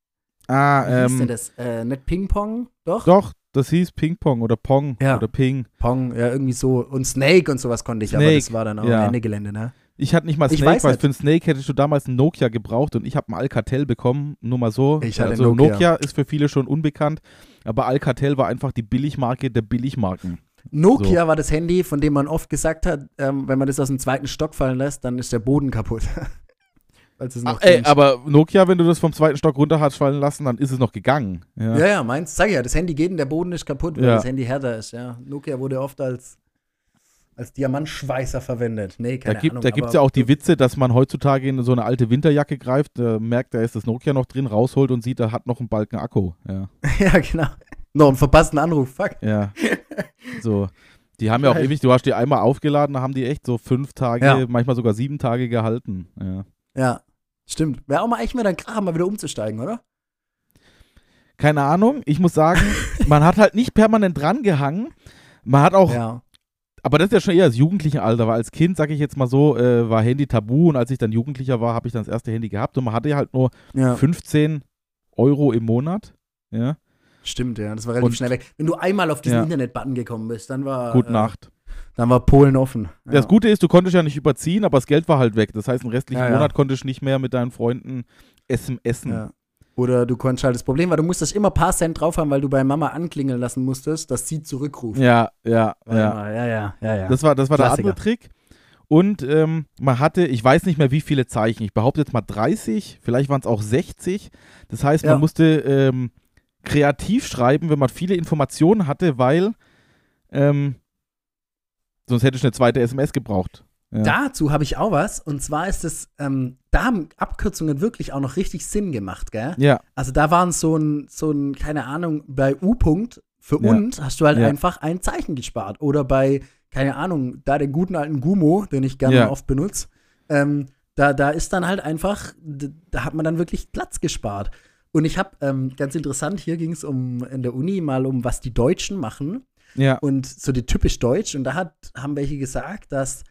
Ah, Wie hieß denn ähm, das? Äh, nicht Ping-Pong? Doch? doch, das hieß Ping-Pong oder Pong Ja. oder Ping. Pong, ja, irgendwie so. Und Snake und sowas konnte ich, aber Snake, das war dann auch ja. Ende Gelände, ne? Ich hatte nicht mal Snake, weiß weil nicht. für einen Snake hättest du damals ein Nokia gebraucht und ich habe ein Alcatel bekommen, nur mal so. Ich hatte also Nokia. Nokia ist für viele schon unbekannt, aber Alcatel war einfach die Billigmarke der Billigmarken. Nokia war das Handy, von dem man oft gesagt hat, ähm, wenn man das aus dem zweiten Stock fallen lässt, dann ist der Boden kaputt. Als es noch Ach, ey, aber Nokia, wenn du das vom zweiten Stock runter hast fallen lassen, dann ist es noch gegangen. Ja. Ja, ja, meins. Sag ja, das Handy geht und der Boden ist kaputt, weil Ja. das Handy härter ist, ja. Nokia wurde oft als, als Diamantschweißer verwendet. Nee, Da keine gibt Ahnung. da gibt's aber- ja auch die Witze, dass man heutzutage in so eine alte Winterjacke greift, äh, merkt, da ist das Nokia noch drin, rausholt und sieht, da hat noch einen Balken Akku. Ja, ja, genau. Noch einen verpassten Anruf, fuck. ja. so. Die haben ja auch ewig, du hast die einmal aufgeladen, da haben die echt so fünf Tage, Ja. manchmal sogar sieben Tage gehalten. Ja. Ja, stimmt. Wäre auch mal echt mal dann Kram, mal wieder umzusteigen, oder? Keine Ahnung, ich muss sagen, man hat halt nicht permanent dran gehangen. Man hat auch, Ja. aber das ist ja schon eher das jugendliche Alter, weil als Kind, sag ich jetzt mal so, äh, war Handy tabu und als ich dann Jugendlicher war, habe ich dann das erste Handy gehabt und man hatte halt nur ja. 15 Euro im Monat. Ja, Stimmt, ja. Das war relativ Und- schnell weg. Wenn du einmal auf diesen Ja. Internet-Button gekommen bist, dann war. gute äh, Nacht. Dann war Polen offen. Ja. Das Gute ist, du konntest ja nicht überziehen, aber das Geld war halt weg. Das heißt, einen restlichen Ja, ja. Monat konntest du nicht mehr mit deinen Freunden essen. essen. Ja. Oder du konntest halt, das Problem war, du musstest immer ein paar Cent drauf haben, weil du bei Mama anklingeln lassen musstest, dass sie zurückruft. Ja, ja, ja. ja, ja, ja, ja. Das war, das war der andere Trick. Und ähm, man hatte, ich weiß nicht mehr wie viele Zeichen, ich behaupte jetzt mal 30, vielleicht waren es auch 60. Das heißt, Ja. man musste ähm, kreativ schreiben, wenn man viele Informationen hatte, weil ähm, sonst hätte ich eine zweite SMS gebraucht. Ja. Dazu habe ich auch was. Und zwar ist es, ähm, da haben Abkürzungen wirklich auch noch richtig Sinn gemacht, gell? ja, Also da waren so ein, so ein, keine Ahnung, bei U-Punkt für Ja. und hast du halt Ja. einfach ein Zeichen gespart. Oder bei, keine Ahnung, da den guten alten Gumo, den ich gerne oft benutze, ähm, da, da ist dann halt einfach, da hat man dann wirklich Platz gespart. Und ich habe, ähm, ganz interessant, hier ging es um in der Uni mal um, was die Deutschen machen ja, und so die typisch deutsch. Und da hat, haben welche gesagt, dass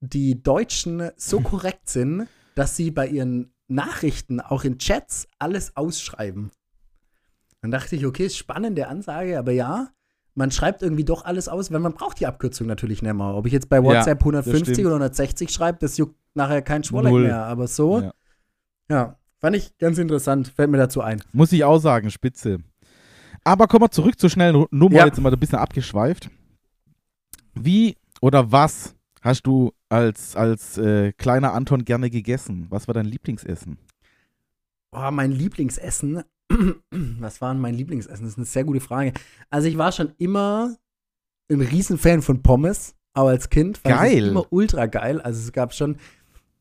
die Deutschen so korrekt sind, dass sie bei ihren Nachrichten, auch in Chats, alles ausschreiben. Dann dachte ich, okay, ist spannende Ansage, aber ja, man schreibt irgendwie doch alles aus, weil man braucht die Abkürzung natürlich nicht mehr. Ob ich jetzt bei WhatsApp das 150 stimmt. oder 160 schreibe, das juckt nachher kein Schwolleck mehr. Aber so, Ja. ja. fand ich ganz interessant, fällt mir dazu ein. Muss ich auch sagen, spitze. Aber kommen wir zurück zur schnellen Nummer, Ja. jetzt sind wir ein bisschen abgeschweift. Wie oder was hast du als, als äh, kleiner Anton gerne gegessen? Was war dein Lieblingsessen? Oh, mein Lieblingsessen. Was war denn mein Lieblingsessen? Das ist eine sehr gute Frage. Also ich war schon immer ein Riesenfan von Pommes, aber als Kind fand Geil. es immer ultra geil. Also es gab schon,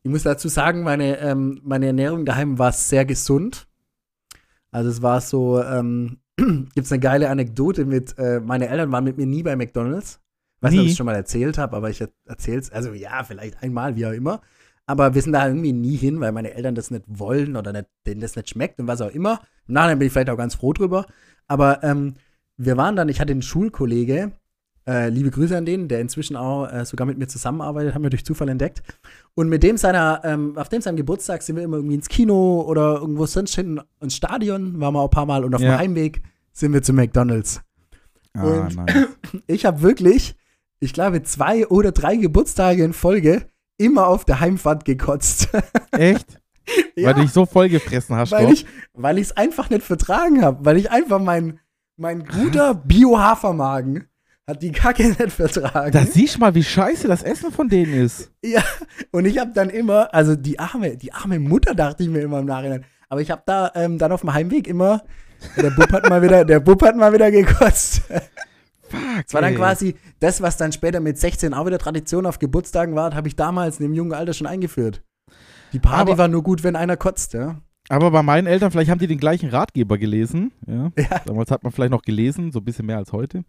ich muss dazu sagen, meine, ähm, meine Ernährung daheim war sehr gesund. Also es war so, ähm, gibt es eine geile Anekdote mit, äh, meine Eltern waren mit mir nie bei McDonalds. Weiß nicht, ob ich es schon mal erzählt habe, aber ich erzähle es, also ja, vielleicht einmal, wie auch immer. Aber wir sind da irgendwie nie hin, weil meine Eltern das nicht wollen oder nicht, denen das nicht schmeckt und was auch immer. Im Nachhinein bin ich vielleicht auch ganz froh drüber. Aber ähm, wir waren dann, ich hatte einen Schulkollege, äh, liebe Grüße an den, der inzwischen auch äh, sogar mit mir zusammenarbeitet, haben wir durch Zufall entdeckt. Und mit dem seiner, ähm, auf dem seinem Geburtstag sind wir immer irgendwie ins Kino oder irgendwo sonst hin ins Stadion, waren wir auch ein paar Mal und auf Ja. dem Heimweg sind wir zu McDonalds. Ah, Und- nice. Ich habe wirklich, ich glaube, zwei oder drei Geburtstage in Folge immer auf der Heimfahrt gekotzt. Echt? Ja, Weil du dich so voll gefressen hast, weil doch? ich weil ich es einfach nicht vertragen habe, weil ich einfach mein mein guter Bio-Hafermagen hat die Kacke nicht vertragen. Da siehst du mal, wie scheiße das Essen von denen ist. ja, und ich habe dann immer, also die arme, die arme Mutter dachte ich mir immer im Nachhinein, aber ich habe da ähm, dann auf dem Heimweg immer der Bub hat mal wieder, der Bub hat mal wieder gekotzt. Fuck. Das war dann quasi das, was dann später mit 16 auch wieder Tradition auf Geburtstagen war, habe ich damals in dem jungen Alter schon eingeführt. Die Party Aber- war nur gut, wenn einer kotzt, ja. Aber bei meinen Eltern, vielleicht haben die den gleichen Ratgeber gelesen. Ja. Ja. Damals hat man vielleicht noch gelesen, so ein bisschen mehr als heute.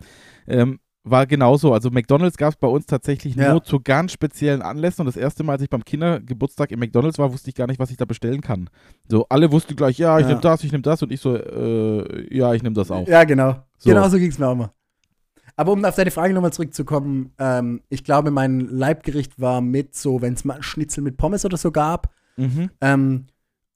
Ähm, war genauso. Also McDonalds gab es bei uns tatsächlich Ja. nur zu ganz speziellen Anlässen. Und das erste Mal, als ich beim Kindergeburtstag im McDonalds war, wusste ich gar nicht, was ich da bestellen kann. So, alle wussten gleich, ja, ich Ja. nehme das, ich nehme das. Und ich so, äh, ja, ich nehme das auch. Ja, genau. So. Genau so ging es mir auch immer. Aber um auf deine Frage nochmal zurückzukommen, ähm, ich glaube, mein Leibgericht war mit so, wenn es mal Schnitzel mit Pommes oder so gab. Mhm. Ähm,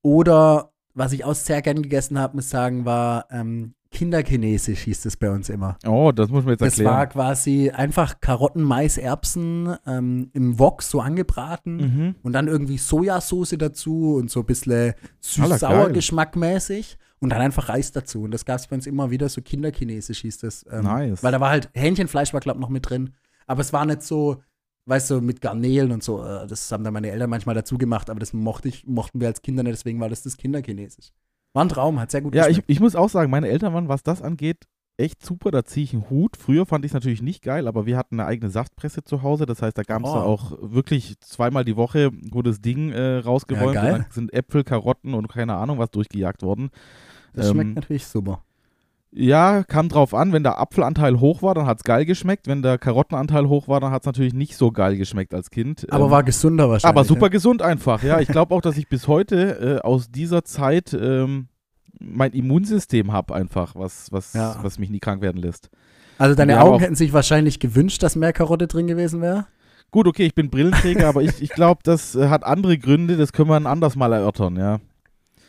oder was ich auch sehr gern gegessen habe, muss ich sagen, war ähm, Kinderchinesisch, hieß es bei uns immer. Oh, das muss man jetzt Das war erklären. quasi einfach Karotten, Mais, Erbsen ähm, im Wok so angebraten Mhm. und dann irgendwie Sojasauce dazu und so ein bisschen süß-sauer geschmackmäßig und dann einfach Reis dazu. Und das gab es bei uns immer wieder, so Kinderchinesisch hieß das. Ähm, Nice. Weil da war halt Hähnchenfleisch war, glaube ich, noch mit drin. Aber es war nicht so, weißt du, mit Garnelen und so. äh, Das haben dann meine Eltern manchmal dazu gemacht, aber das mochte ich, mochten wir als Kinder nicht, deswegen war das das Kinderchinesisch. War ein Traum, hat sehr gut Ja, ich, geschmeckt. ich muss auch sagen, meine Eltern waren, was das angeht, echt super. Da ziehe ich einen Hut. Früher fand ich es natürlich nicht geil, aber wir hatten eine eigene Saftpresse zu Hause. Das heißt, da gab es Oh. da auch wirklich zweimal die Woche gutes Ding äh, rausgeräumt. Ja, geil. und dann sind Äpfel, Karotten und keine Ahnung was durchgejagt worden. das schmeckt ähm, natürlich super. Ja, kam drauf an, wenn der Apfelanteil hoch war, dann hat es geil geschmeckt. Wenn der Karottenanteil hoch war, dann hat es natürlich nicht so geil geschmeckt als Kind. Aber Ähm, war gesunder wahrscheinlich. aber super Ne? gesund einfach, ja. Ich glaube auch, dass ich bis heute äh, aus dieser Zeit ähm, mein Immunsystem habe einfach, was, was, Ja. was mich nie krank werden lässt. Also deine Augen hätten sich wahrscheinlich gewünscht, dass mehr Karotte drin gewesen wäre. Gut, okay, ich bin Brillenträger, aber ich, ich glaube, das äh, hat andere Gründe, das können wir ein anders mal erörtern, ja.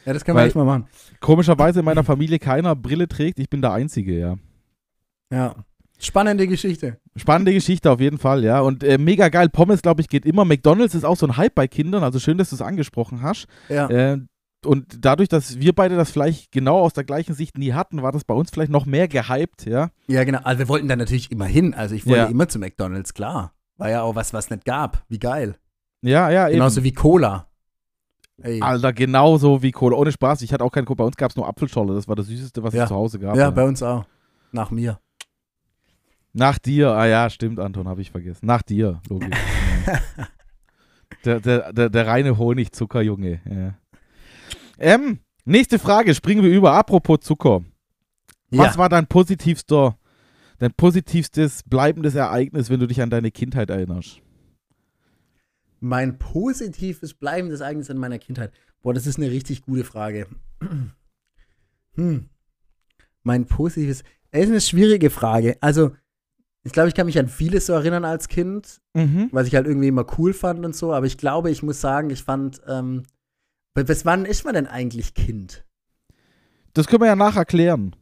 Ja, das können wir Weil- echt mal machen. Komischerweise in meiner Familie keiner Brille trägt, ich bin der Einzige, ja. Ja. Spannende Geschichte. Spannende Geschichte auf jeden Fall, ja. Und äh, mega geil, Pommes, glaube ich, geht immer. McDonalds ist auch so ein Hype bei Kindern, also schön, dass du es angesprochen hast. Ja. Äh, und dadurch, dass wir beide das vielleicht genau aus der gleichen Sicht nie hatten, war das bei uns vielleicht noch mehr gehypt, ja. Ja, genau. Also wir wollten da natürlich immer hin. Also ich wollte Ja. immer zu McDonalds, klar. War ja auch was, was nicht gab. Wie geil. Ja, ja, eben. Genauso wie Cola. Ey. Alter, genauso wie Cola. Ohne Spaß, ich hatte auch keinen Cola. Bei uns gab es nur Apfelscholle. Das war das Süßeste, was Ja. es zu Hause gab. ja, bei uns auch. Nach mir. Nach dir, ah ja, stimmt, Anton, habe ich vergessen. Nach dir, logisch. der, der, der, der reine Honigzucker, Junge. Ja. Ähm, nächste Frage, springen wir über. Apropos Zucker. Was ja. war dein positivster, dein positivstes bleibendes Ereignis, wenn du dich an deine Kindheit erinnerst? Mein positives bleibendes Ereignis in meiner Kindheit. Boah, das ist eine richtig gute Frage. Hm. Mein positives. Es ist eine schwierige Frage. Also, ich glaube, ich kann mich an vieles so erinnern als Kind, Mhm. was ich halt irgendwie immer cool fand und so. Aber ich glaube, ich muss sagen, ich fand. Ähm, bis wann ist man denn eigentlich Kind? Das können wir ja nachher klären.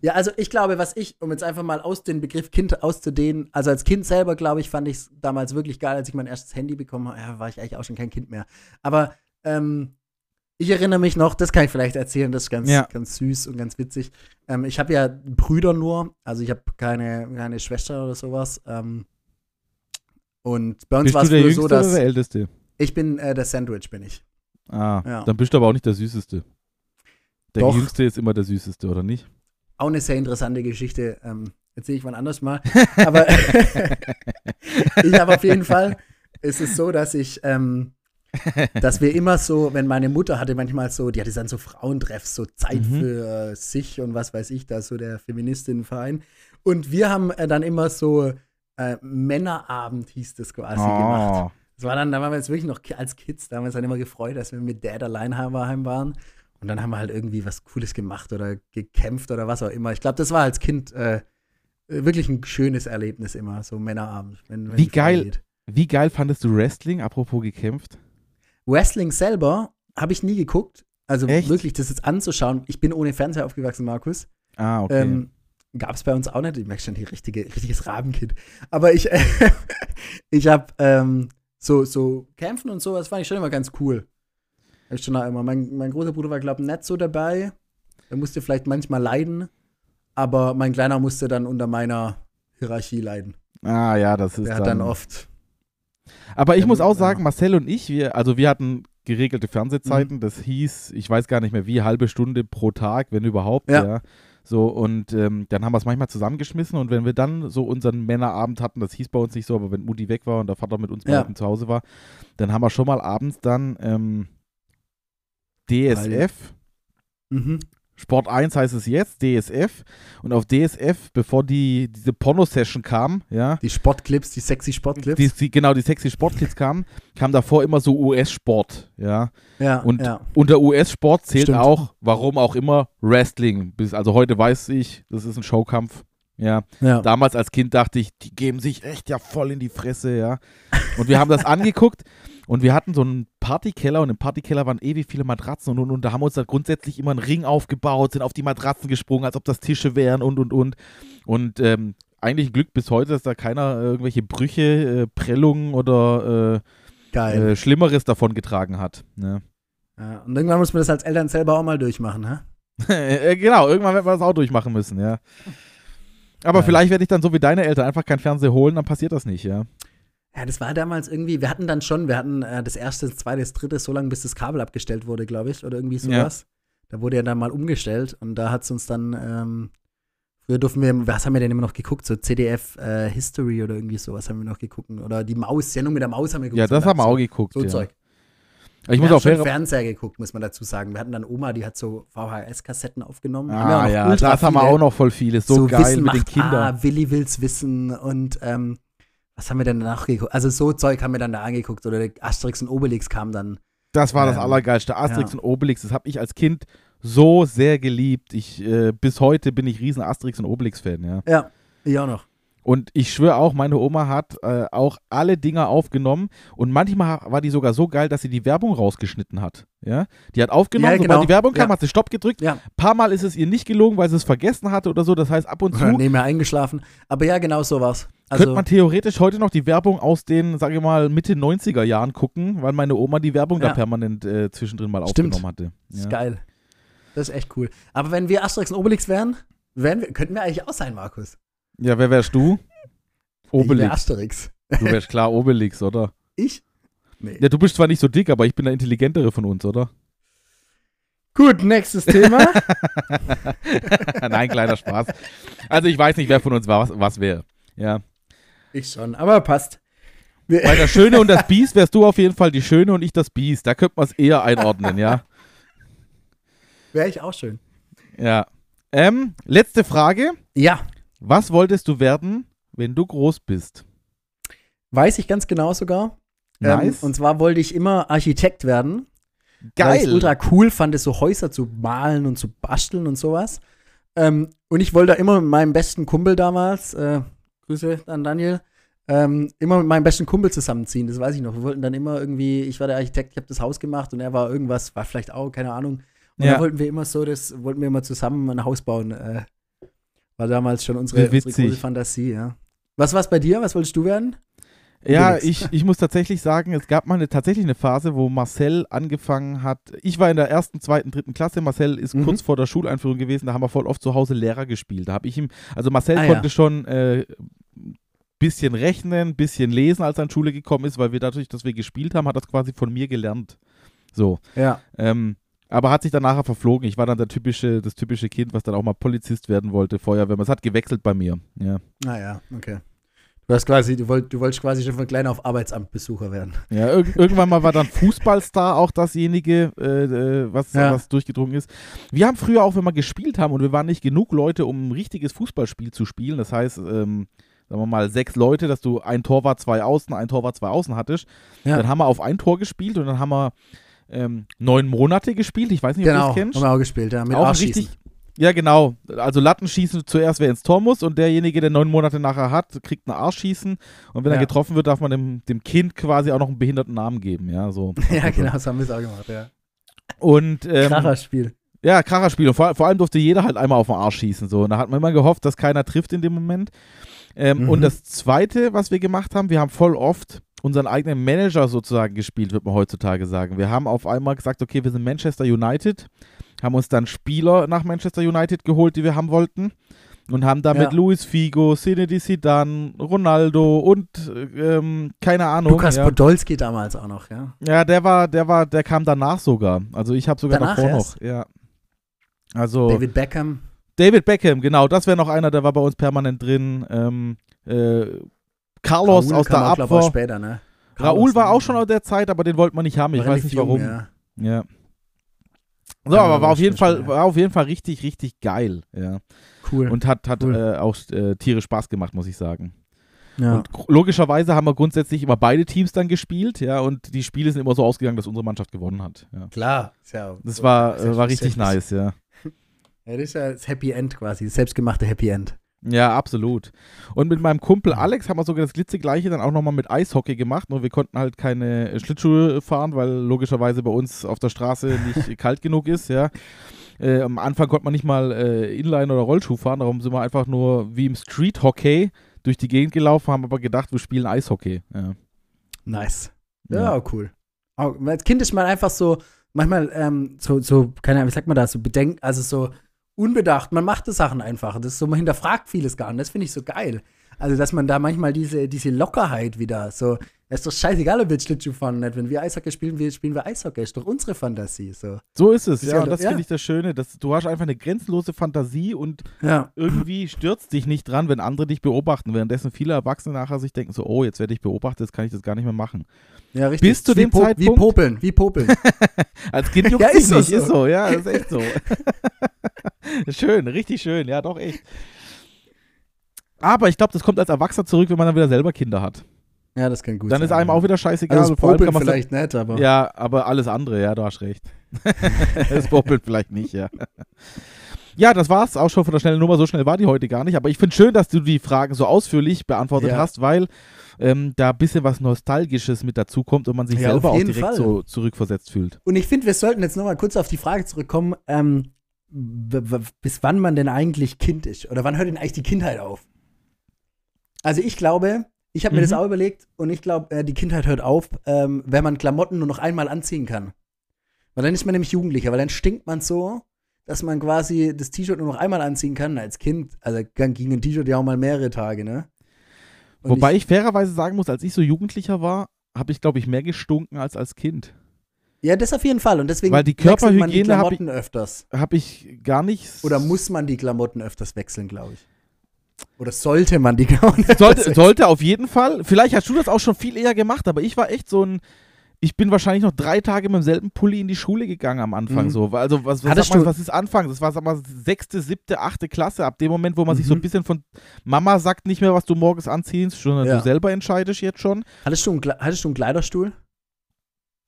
Ja, also ich glaube, was ich, um jetzt einfach mal aus dem Begriff Kind auszudehnen, also als Kind selber, glaube ich, fand ich es damals wirklich geil, als ich mein erstes Handy bekommen habe. Ja, war ich eigentlich auch schon kein Kind mehr. Aber ähm, ich erinnere mich noch, das kann ich vielleicht erzählen, das ist ganz, Ja. ganz süß und ganz witzig. Ähm, ich habe ja Brüder nur, also ich habe keine, keine Schwester oder sowas. Ähm, Und bei uns war es Jüngste so, oder dass der Älteste? ich bin äh, der Sandwich, bin ich. Ah, Ja. dann bist du aber auch nicht der Süßeste. Der Doch. Jüngste ist immer der Süßeste, oder nicht? Auch eine sehr interessante Geschichte. Ähm, erzähle ich wann anders mal. Aber ich habe auf jeden Fall, ist es so, dass ich, ähm, dass wir immer so, wenn meine Mutter hatte manchmal so, die hatte dann so Frauentreffs, so Zeit Mhm. für äh, sich und was weiß ich, da so der Feministinnenverein. Und wir haben äh, dann immer so äh, Männerabend hieß das quasi gemacht. Oh. Das war dann, da waren wir jetzt wirklich noch als Kids, da haben wir uns dann immer gefreut, dass wir mit Dad allein waren. Und dann haben wir halt irgendwie was Cooles gemacht oder gekämpft oder was auch immer. Ich glaube, das war als Kind äh, wirklich ein schönes Erlebnis immer, so Männerabend. Wenn, wenn Wie geil. Wie geil fandest du Wrestling, apropos gekämpft? Wrestling selber habe ich nie geguckt. Also Echt? wirklich, das jetzt anzuschauen. Ich bin ohne Fernseher aufgewachsen, Markus. Ah, okay. Ähm, Gab es bei uns auch nicht. Ich merke schon, die richtige, richtiges Rabenkind. Aber ich, äh, ich habe ähm, so, so Kämpfen und sowas fand ich schon immer ganz cool. Ich schon auch immer. Mein, mein großer Bruder war, glaube ich, nicht so dabei. Er musste vielleicht manchmal leiden. Aber mein Kleiner musste dann unter meiner Hierarchie leiden. ah, ja, das ist Der hat dann oft. Aber ich muss auch sagen, Marcel und ich, wir, also wir hatten geregelte Fernsehzeiten. Mhm. Das hieß, ich weiß gar nicht mehr wie, halbe Stunde pro Tag, wenn überhaupt. Ja. Ja. So, und ähm, dann haben wir es manchmal zusammengeschmissen und wenn wir dann so unseren Männerabend hatten, das hieß bei uns nicht so, aber wenn Mutti weg war und der Vater mit uns Ja. beiden zu Hause war, dann haben wir schon mal abends dann ähm, DSF, Mhm. Sport 1 heißt es jetzt, DSF. Und auf DSF, bevor die, diese Porno-Session kam, ja, Die Sportclips, die sexy Sportclips. die, die, genau, die sexy Sportkids kamen, kam davor immer so US-Sport, ja. ja, Und ja. unter US-Sport zählt Stimmt. auch, warum auch immer, Wrestling. Bis, also heute weiß ich, das ist ein Showkampf. Ja, ja. damals als Kind dachte ich, die geben sich echt ja voll in die Fresse, ja. Und wir haben das angeguckt und wir hatten so einen Partykeller und im Partykeller waren ewig viele Matratzen und und und. Da haben wir uns dann grundsätzlich immer einen Ring aufgebaut, sind auf die Matratzen gesprungen, als ob das Tische wären und und und. Und ähm, eigentlich Glück bis heute, dass da keiner irgendwelche Brüche, äh, Prellungen oder äh, äh, Schlimmeres davon getragen hat. Ne? Ja. Und irgendwann muss man das als Eltern selber auch mal durchmachen, hä? Äh, genau, irgendwann werden wir das auch durchmachen müssen, ja. Aber Geil. vielleicht werde ich dann so wie deine Eltern einfach kein Fernseher holen, dann passiert das nicht, ja. Ja, das war damals irgendwie, wir hatten dann schon, wir hatten äh, das erste, das zweite, das dritte so lange, bis das Kabel abgestellt wurde, glaube ich, oder irgendwie sowas. Da wurde ja dann mal umgestellt und da hat es uns dann, ähm, früher durften wir, was haben wir denn immer noch geguckt? So CDF äh, History oder irgendwie sowas haben wir noch geguckt. Oder die Maus, Sendung mit der Maus haben wir geguckt. Ja, das so, haben wir so, auch geguckt. So ja. Zeug. Ich wir muss haben auch schon fair, Fernseher geguckt, muss man dazu sagen. Wir hatten dann Oma, die hat so VHS-Kassetten aufgenommen. Haben Ah ja, das haben wir auch noch voll viele. So, geil Wissen mit den macht Kindern. A, Willi will's wissen und ähm, was haben wir denn danach geguckt? Also so Zeug haben wir dann da angeguckt oder der Asterix und Obelix kam dann. Das war das Ähm, Allergeilste. Asterix ja. und Obelix, das habe ich als Kind so sehr geliebt. Ich, äh, bis heute bin ich riesen Asterix und Obelix-Fan, ja. Ja, ich auch noch. Und ich schwöre auch, meine Oma hat äh, auch alle Dinger aufgenommen und manchmal war die sogar so geil, dass sie die Werbung rausgeschnitten hat. Ja? Die hat aufgenommen, Ja, sobald genau. die Werbung kam, Ja. hat sie Stopp gedrückt. Ja. Ein paar Mal ist es ihr nicht gelungen, weil sie es vergessen hatte oder so. Das heißt, ab und zu Oder nebenher eingeschlafen. Aber ja, genau so war's. könnte Also, man theoretisch heute noch die Werbung aus den, sage ich mal, Mitte 90er Jahren gucken, weil meine Oma die Werbung da Ja. permanent äh, zwischendrin mal Stimmt. aufgenommen hatte. das ist geil. Das ist echt cool. Aber wenn wir Asterix und Obelix wären, wären wir, könnten wir eigentlich auch sein, Markus. Ja, wer wärst du? Ich wär Obelix. Asterix. Du wärst klar Obelix, oder? Ich? Nee. Ja, du bist zwar nicht so dick, aber ich bin der intelligentere von uns, oder? Gut, nächstes Thema. Nein, kleiner Spaß. Also ich weiß nicht, wer von uns was, was wäre. Ja. ich schon, aber passt. Bei der Schöne und das Biest wärst du auf jeden Fall die Schöne und ich das Biest. Da könnte man es eher einordnen, ja. Wäre ich auch schön. Ja. Ähm, letzte Frage. Ja, Was wolltest du werden, wenn du groß bist? weiß ich ganz genau sogar. Ähm, Nice. und zwar wollte ich immer Architekt werden. Weil ich Geil. ultra cool fand, es so Häuser zu malen und zu basteln und sowas. Ähm, und ich wollte da immer mit meinem besten Kumpel damals, äh, Grüße an Daniel, ähm, immer mit meinem besten Kumpel zusammenziehen. Das weiß ich noch. Wir wollten dann immer irgendwie, ich war der Architekt, ich habe das Haus gemacht und er war irgendwas, war vielleicht auch, keine Ahnung. Und Ja. dann wollten wir immer so, das wollten wir immer zusammen ein Haus bauen. Äh, war damals schon unsere, unsere große Fantasie, ja. Was war's bei dir? Was wolltest du werden? Ja, ich, ich muss tatsächlich sagen, es gab mal eine, tatsächlich eine Phase, wo Marcel angefangen hat. Ich war in der ersten, zweiten, dritten Klasse. Marcel ist Mhm. kurz vor der Schuleinführung gewesen. Da haben wir voll oft zu Hause Lehrer gespielt. Da habe ich ihm, also Marcel Ah, ja. konnte schon äh, bisschen rechnen, bisschen lesen, als er in Schule gekommen ist, weil wir dadurch, dass wir gespielt haben, hat das quasi von mir gelernt. So. Ja. Ähm, aber hat sich dann nachher verflogen. Ich war dann der typische, das typische Kind, was dann auch mal Polizist werden wollte, Feuerwehrmann. Es hat gewechselt bei mir. Ja, Naja, okay. Du hast quasi, du, wollt, du wolltest quasi schon von klein auf Arbeitsamtbesucher werden. ja irg irgendwann mal war dann Fußballstar auch dasjenige, äh, äh, was, Ja. was durchgedrungen ist. Wir haben früher auch, wenn wir gespielt haben und wir waren nicht genug Leute, um ein richtiges Fußballspiel zu spielen, das heißt, ähm, sagen wir mal, sechs Leute, dass du ein Torwart, zwei Außen, ein Torwart, zwei Außen hattest, Ja. dann haben wir auf ein Tor gespielt und dann haben wir ähm, neun Monate gespielt. Ich weiß nicht, ob du Genau, das haben kennst. wir auch gespielt, ja. Mit auch richtig. Ja, genau. Also Lattenschießen zuerst, wer ins Tor muss und derjenige, der neun Monate nachher hat, kriegt ein Arschschießen und wenn Ja. er getroffen wird, darf man dem, dem Kind quasi auch noch einen behinderten Namen geben, ja, so. Ja, genau, das haben wir es auch gemacht, ja. Und ähm, Kracherspiel. ja, Kracherspiel. Und vor, vor allem durfte jeder halt einmal auf den Arsch schießen. So. Und da hat man immer gehofft, dass keiner trifft in dem Moment. Ähm, Mhm. Und das Zweite, was wir gemacht haben, wir haben voll oft unseren eigenen Manager sozusagen gespielt, wird man heutzutage sagen. Wir haben auf einmal gesagt, okay, wir sind Manchester United, haben uns dann Spieler nach Manchester United geholt, die wir haben wollten. Und haben damit Ja. Luis Figo, Zinedine Zidane, Ronaldo und ähm, keine Ahnung. Lukas ja. Podolski damals auch noch, ja. Ja, der war, der war, der kam danach sogar. Also ich habe sogar Danach davor erst? noch. Ja. Also David Beckham. David Beckham, genau, das wäre noch einer, der war bei uns permanent drin. Ähm, äh, Carlos aus kam der Abwehr. später, ne? Raoul Carlos, war auch schon aus der Zeit, aber den wollte man nicht haben. Ich War weiß nicht jung, warum. Ja. Ja. So, Ja, aber war auf jeden Fall, war auf jeden Fall richtig, richtig geil. Ja. Cool. Und hat, hat Cool. äh, auch äh, tierisch Spaß gemacht, muss ich sagen. ja. Und logischerweise haben wir grundsätzlich immer beide Teams dann gespielt, ja, und die Spiele sind immer so ausgegangen, dass unsere Mannschaft gewonnen hat. Ja. Klar. Ist ja, Das war, war richtig nice, ja. Ja, das ist ja das Happy End quasi, das selbstgemachte Happy End. Ja, absolut. Und mit meinem Kumpel Alex haben wir sogar das glitzegleiche dann auch nochmal mit Eishockey gemacht. Nur wir konnten halt keine Schlittschuhe fahren, weil logischerweise bei uns auf der Straße nicht kalt genug ist, ja. Äh, am Anfang konnte man nicht mal äh, Inline oder Rollschuh fahren, darum sind wir einfach nur wie im Street Hockey durch die Gegend gelaufen, haben aber gedacht, wir spielen Eishockey. Ja. Nice. Ja, cool. Auch, weil als Kind ist man einfach so, manchmal ähm, so, so, keine Ahnung, wie sagt man das, so bedenkt, also so unbedacht, man macht die Sachen einfach. Das so, man hinterfragt vieles gar nicht. Das finde ich so geil. Also, dass man da manchmal diese, diese Lockerheit wieder so, es ist doch scheißegal, ob wir Schlittschuh fahren oder nicht. Wenn wir Eishockey spielen, wir spielen wir Eishockey. Ist doch unsere Fantasie. So. So ist es, Ist ja. Und das ja. finde ich das Schöne. Dass du hast einfach eine grenzenlose Fantasie und Ja. irgendwie stürzt dich nicht dran, wenn andere dich beobachten. Währenddessen viele Erwachsene nachher sich denken so, oh, jetzt werde ich beobachtet, jetzt kann ich das gar nicht mehr machen. Ja, richtig. Bis zu wie dem Po- Wie Zeitpunkt- popeln, wie popeln. Als Kind juckt Ja, ist nicht, so. ist so, ja, ist echt so. schön, richtig schön, ja, doch echt. Aber ich glaube, das kommt als Erwachsener zurück, wenn man dann wieder selber Kinder hat. ja, das kann gut Dann sein. ist einem ja. auch wieder scheißegal. Also das vor allem vielleicht nicht, aber. Ja, aber alles andere, ja, du hast recht. das Popeln vielleicht nicht, ja. Ja, das war's auch schon von der schnellen Nummer. So schnell war die heute gar nicht. Aber ich finde schön, dass du die Fragen so ausführlich beantwortet Ja. hast, weil ähm, da ein bisschen was Nostalgisches mit dazu kommt und man sich Ja, selber auch direkt Fall. so zurückversetzt fühlt. Und ich finde, wir sollten jetzt nochmal kurz auf die Frage zurückkommen, ähm, bis wann man denn eigentlich Kind ist? Oder wann hört denn eigentlich die Kindheit auf? Also ich glaube, ich habe mir Mhm. das auch überlegt und ich glaube, äh, die Kindheit hört auf, ähm, wenn man Klamotten nur noch einmal anziehen kann. Weil dann ist man nämlich Jugendlicher, weil dann stinkt man so, dass man quasi das T-Shirt nur noch einmal anziehen kann. Als Kind, also dann ging ein T-Shirt ja auch mal mehrere Tage, ne? Und Wobei ich, fairerweise sagen muss, als ich so Jugendlicher war, habe ich, glaube ich, mehr gestunken als als Kind. Ja, das auf jeden Fall. Und deswegen Weil die wechselt man die Körperhygiene hab ich- Klamotten öfters. Habe ich gar nicht. Oder muss man die Klamotten öfters wechseln, glaube ich. Oder sollte man die öfters sollte, sollte auf jeden Fall. Vielleicht hast du das auch schon viel eher gemacht, aber ich war echt so ein. Ich bin wahrscheinlich noch drei Tage mit demselben Pulli in die Schule gegangen am Anfang. Mhm. So. Also, was, was, man, was ist Anfang? Das war, sag mal, sechste, siebte, achte Klasse. Ab dem Moment, wo man sich so ein Mhm. bisschen von Mama sagt nicht mehr, was du morgens anziehst, sondern Ja. du selber entscheidest jetzt schon. Hattest du, einen, hattest du einen Kleiderstuhl?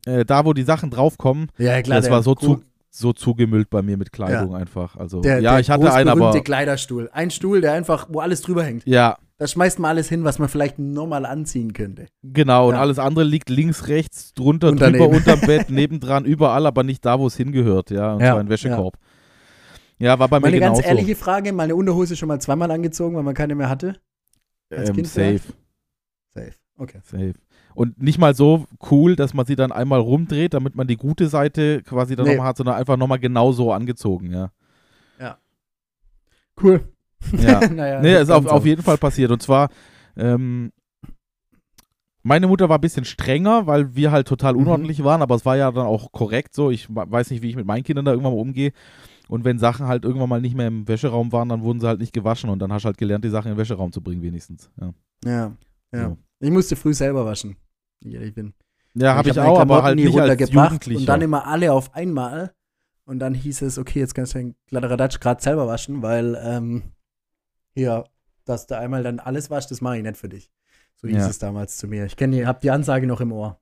Äh, da, wo die Sachen draufkommen, Ja, das war so, zu, so zugemüllt bei mir mit Kleidung einfach. Also, Der, ja, der ich hatte einen, aber. Kleiderstuhl. Ein Stuhl, der einfach, wo alles drüber hängt. Ja, Da schmeißt man alles hin, was man vielleicht normal anziehen könnte. Genau, und Ja. alles andere liegt links, rechts, drunter, Und drüber, unterm Bett, nebendran, überall, aber nicht da, wo es hingehört, ja, und Ja, zwar ein Wäschekorb. Ja, war bei mir Meine genauso. ganz ehrliche Frage, meine Unterhose schon mal zweimal angezogen, weil man keine mehr hatte? als ähm, Kind safe, Safe. Okay. safe. Und nicht mal so cool, dass man sie dann einmal rumdreht, damit man die gute Seite quasi dann Nee. nochmal hat, sondern einfach nochmal genau so angezogen, ja. Cool. Ja. naja, Nee, ist auf, auf jeden Fall passiert. Und zwar Ähm, meine Mutter war ein bisschen strenger, weil wir halt total Mhm. unordentlich waren, aber es war ja dann auch korrekt so. Ich weiß nicht, wie ich mit meinen Kindern da irgendwann mal umgehe. Und wenn Sachen halt irgendwann mal nicht mehr im Wäscheraum waren, dann wurden sie halt nicht gewaschen und dann hast du halt gelernt, die Sachen in den Wäscheraum zu bringen, wenigstens. Ja, Ja, ja. So. Ich musste früh selber waschen. wie ehrlich bin. ja habe ich, hab meine auch, aber halt nie nicht runtergebracht. Und dann immer alle auf einmal. Und dann hieß es, okay, jetzt kannst du den Kladderadatsch gerade selber waschen, weil ähm, hier, dass du einmal dann alles waschst, das mache ich nicht für dich. So hieß Ja. es damals zu mir. Ich kenne die, hab die Ansage noch im Ohr.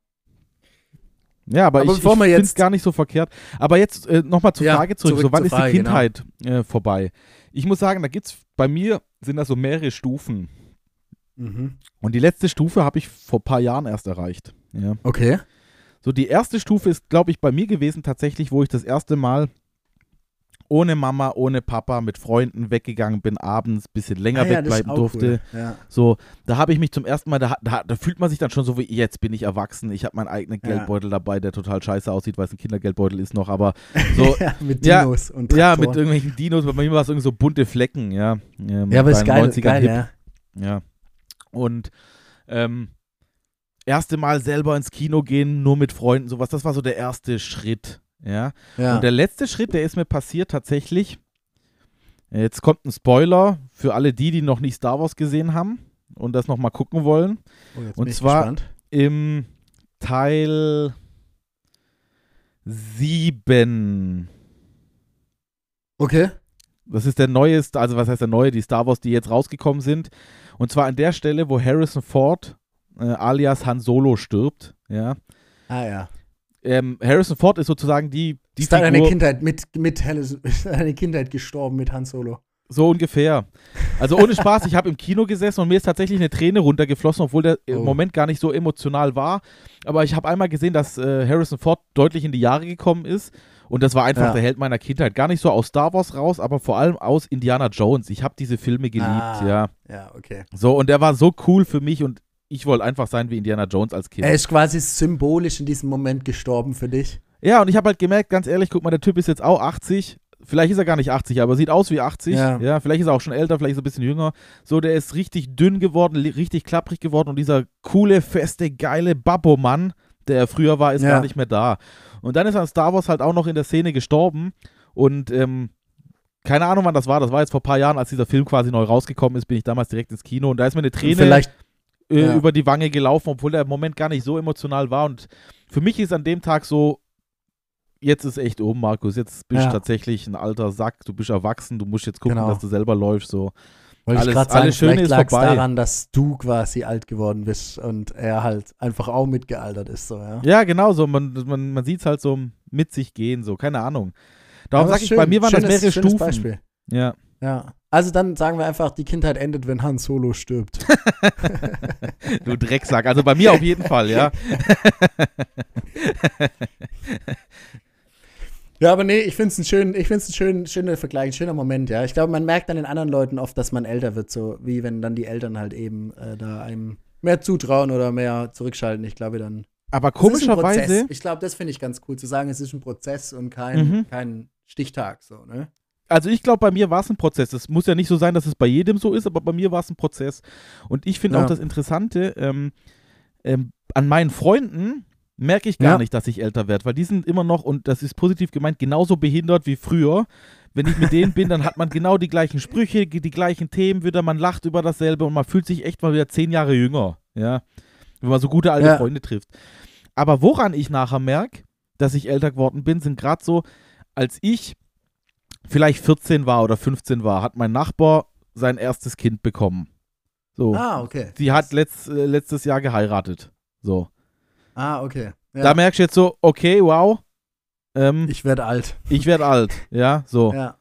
Ja, aber, Aber ich, ich finde es gar nicht so verkehrt. Aber jetzt äh, nochmal zur Ja, Frage zurück. zurück so, wann ist Frage, die genau. Kindheit äh, vorbei? Ich muss sagen, da gibt's bei mir sind da so mehrere Stufen. Mhm. Und die letzte Stufe habe ich vor ein paar Jahren erst erreicht. Ja. Okay. So, die erste Stufe ist, glaube ich, bei mir gewesen tatsächlich, wo ich das erste Mal ohne Mama, ohne Papa, mit Freunden weggegangen bin, abends, bisschen länger Ah ja, wegbleiben auch durfte. Cool. Ja. So, da habe ich mich zum ersten Mal, da, da, da fühlt man sich dann schon so wie, jetzt bin ich erwachsen, ich habe meinen eigenen Ja. Geldbeutel dabei, der total scheiße aussieht, weil es ein Kindergeldbeutel ist noch, aber so, ja, mit Ja, Dinos und ja, Traktoren. mit irgendwelchen Dinos, bei mir war es irgendwie so bunte Flecken, ja. Ähm, Ja, aber ist geil, 90ern geil, ja. Ja. Und ähm, erste Mal selber ins Kino gehen, nur mit Freunden, sowas, das war so der erste Schritt. Ja. ja. Und der letzte Schritt, der ist mir passiert tatsächlich. Jetzt kommt ein Spoiler für alle die, die noch nicht Star Wars gesehen haben und das nochmal gucken wollen. oh, und zwar- gespannt. Im Teil 7. Okay. Das ist der neueste, also was heißt der neue, die Star Wars, die jetzt rausgekommen sind. Und zwar an der Stelle, wo Harrison Ford äh, alias Han Solo stirbt. Ja. Ah ja. Ähm, Harrison Ford ist sozusagen die, die ist da deine Figur, Kindheit mit, mit ist deine Kindheit gestorben mit Han Solo? so ungefähr. Also ohne Spaß, ich habe im Kino gesessen und mir ist tatsächlich eine Träne runtergeflossen, obwohl der im Oh. Moment gar nicht so emotional war. Aber ich habe einmal gesehen, dass äh, Harrison Ford deutlich in die Jahre gekommen ist. Und das war einfach Ja. der Held meiner Kindheit. Gar nicht so aus Star Wars raus, aber vor allem aus Indiana Jones. Ich habe diese Filme geliebt, Ah. ja. Ja, okay. So, und der war so cool für mich und ich wollte einfach sein wie Indiana Jones als Kind. Er ist quasi symbolisch in diesem Moment gestorben für dich. Ja, und ich habe halt gemerkt, ganz ehrlich, guck mal, der Typ ist jetzt auch 80. Vielleicht ist er gar nicht 80, aber sieht aus wie 80. Ja. Ja, vielleicht ist er auch schon älter, vielleicht ist er ein bisschen jünger. So, der ist richtig dünn geworden, richtig klapprig geworden und dieser coole, feste, geile Babbo-Mann, der er früher war, ist Ja. gar nicht mehr da. Und dann ist er in Star Wars halt auch noch in der Szene gestorben und ähm, keine Ahnung, wann das war. Das war jetzt vor ein paar Jahren, als dieser Film quasi neu rausgekommen ist, bin ich damals direkt ins Kino und da ist mir eine Träne Vielleicht, äh, Ja. über die Wange gelaufen, obwohl der Moment gar nicht so emotional war. Und für mich ist an dem Tag so, jetzt ist echt oben, Markus. Jetzt bist du Ja. tatsächlich ein alter Sack, du bist erwachsen, du musst jetzt gucken, Genau. dass du selber läufst. So. Wollte alles- ich gerade sagen, alles Schöne vielleicht lag daran, dass du quasi alt geworden bist und er halt einfach auch mitgealtert ist. So, ja. Ja, genau so. Man, man, man sieht es halt so mit sich gehen, so, keine Ahnung. Darum Aber sage ich, bei mir waren schönes, das mehrere Stufen. Beispiel. Ja. Ja. Also dann sagen wir einfach, die Kindheit endet, wenn Han Solo stirbt. Du Drecksack. Also bei mir auf jeden Fall, ja. Ja, aber nee, ich finde es ein schön, ich find's ein schön, schöner Vergleich, ein schöner Moment, ja. Ich glaube, man merkt an den anderen Leuten oft, dass man älter wird, so wie wenn dann die Eltern halt eben äh, da einem mehr zutrauen oder mehr zurückschalten. Ich glaube dann. Aber komischerweise. Ich glaube, das finde ich ganz cool, zu sagen, es ist ein Prozess und kein, Mhm. kein Stichtag, so, ne? also ich glaube, bei mir war es ein Prozess. Es muss ja nicht so sein, dass es bei jedem so ist, aber bei mir war es ein Prozess. Und ich finde Ja. auch das Interessante, ähm, ähm, an meinen Freunden merke ich gar Ja. nicht, dass ich älter werde, weil die sind immer noch, und das ist positiv gemeint, genauso behindert wie früher. Wenn ich mit denen bin, dann hat man genau die gleichen Sprüche, die gleichen Themen wieder, man lacht über dasselbe und man fühlt sich echt mal wieder zehn Jahre jünger, ja. Wenn man so gute alte Ja. Freunde trifft. Aber woran ich nachher merke, dass ich älter geworden bin, sind gerade so, als ich vielleicht 14 war oder 15 war, hat mein Nachbar sein erstes Kind bekommen. So. Ah, okay. Sie hat letzt, äh, letztes Jahr geheiratet. So. Ah, okay. Ja. Da merkst du jetzt so, okay, wow. Ähm, ich werde alt. ich werde alt. Ja, so. Ja.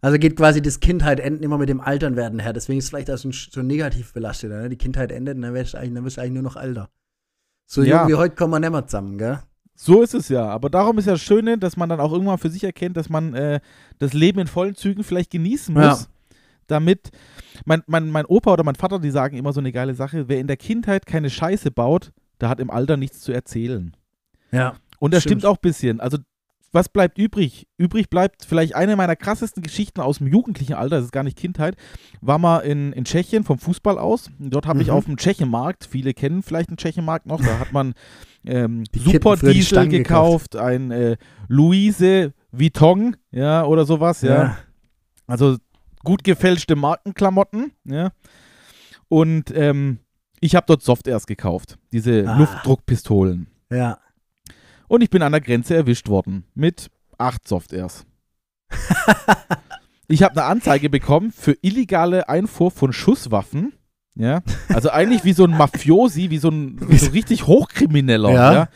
Also geht quasi das Kindheit enden immer mit dem Altern werden her. Deswegen ist es vielleicht auch so, so negativ belastet. Ne? Die Kindheit endet und dann wirst du eigentlich, dann wirst du eigentlich nur noch älter. So Ja. jung wie heute kommen wir nicht mehr zusammen, gell? So ist es ja. Aber darum ist ja das Schöne, dass man dann auch irgendwann für sich erkennt, dass man äh, das Leben in vollen Zügen vielleicht genießen muss. Ja. Damit, mein, mein, mein Opa oder mein Vater, die sagen immer so eine geile Sache, wer in der Kindheit keine Scheiße baut, der hat im Alter nichts zu erzählen. Ja. Und das Stimmt. stimmt, auch ein bisschen. Also was bleibt übrig? Übrig bleibt vielleicht eine meiner krassesten Geschichten aus dem jugendlichen Alter, das ist gar nicht Kindheit, war mal in, in Tschechien vom Fußball aus. Dort habe ich Mhm. auf dem Tschechenmarkt, viele kennen vielleicht den Tschechenmarkt noch, da hat man ähm, Super Diesel Stangen gekauft, ein äh, Luise Vuitton, ja, oder sowas, ja. Also gut gefälschte Markenklamotten, ja. Und ähm, ich habe dort Softairs gekauft, diese Ah. Luftdruckpistolen. ja. Und ich bin an der Grenze erwischt worden mit acht Softairs. ich habe eine Anzeige bekommen für illegale Einfuhr von Schusswaffen. Ja, also eigentlich wie so ein Mafiosi, wie so ein, wie so ein richtig Hochkrimineller. Ja. Ja.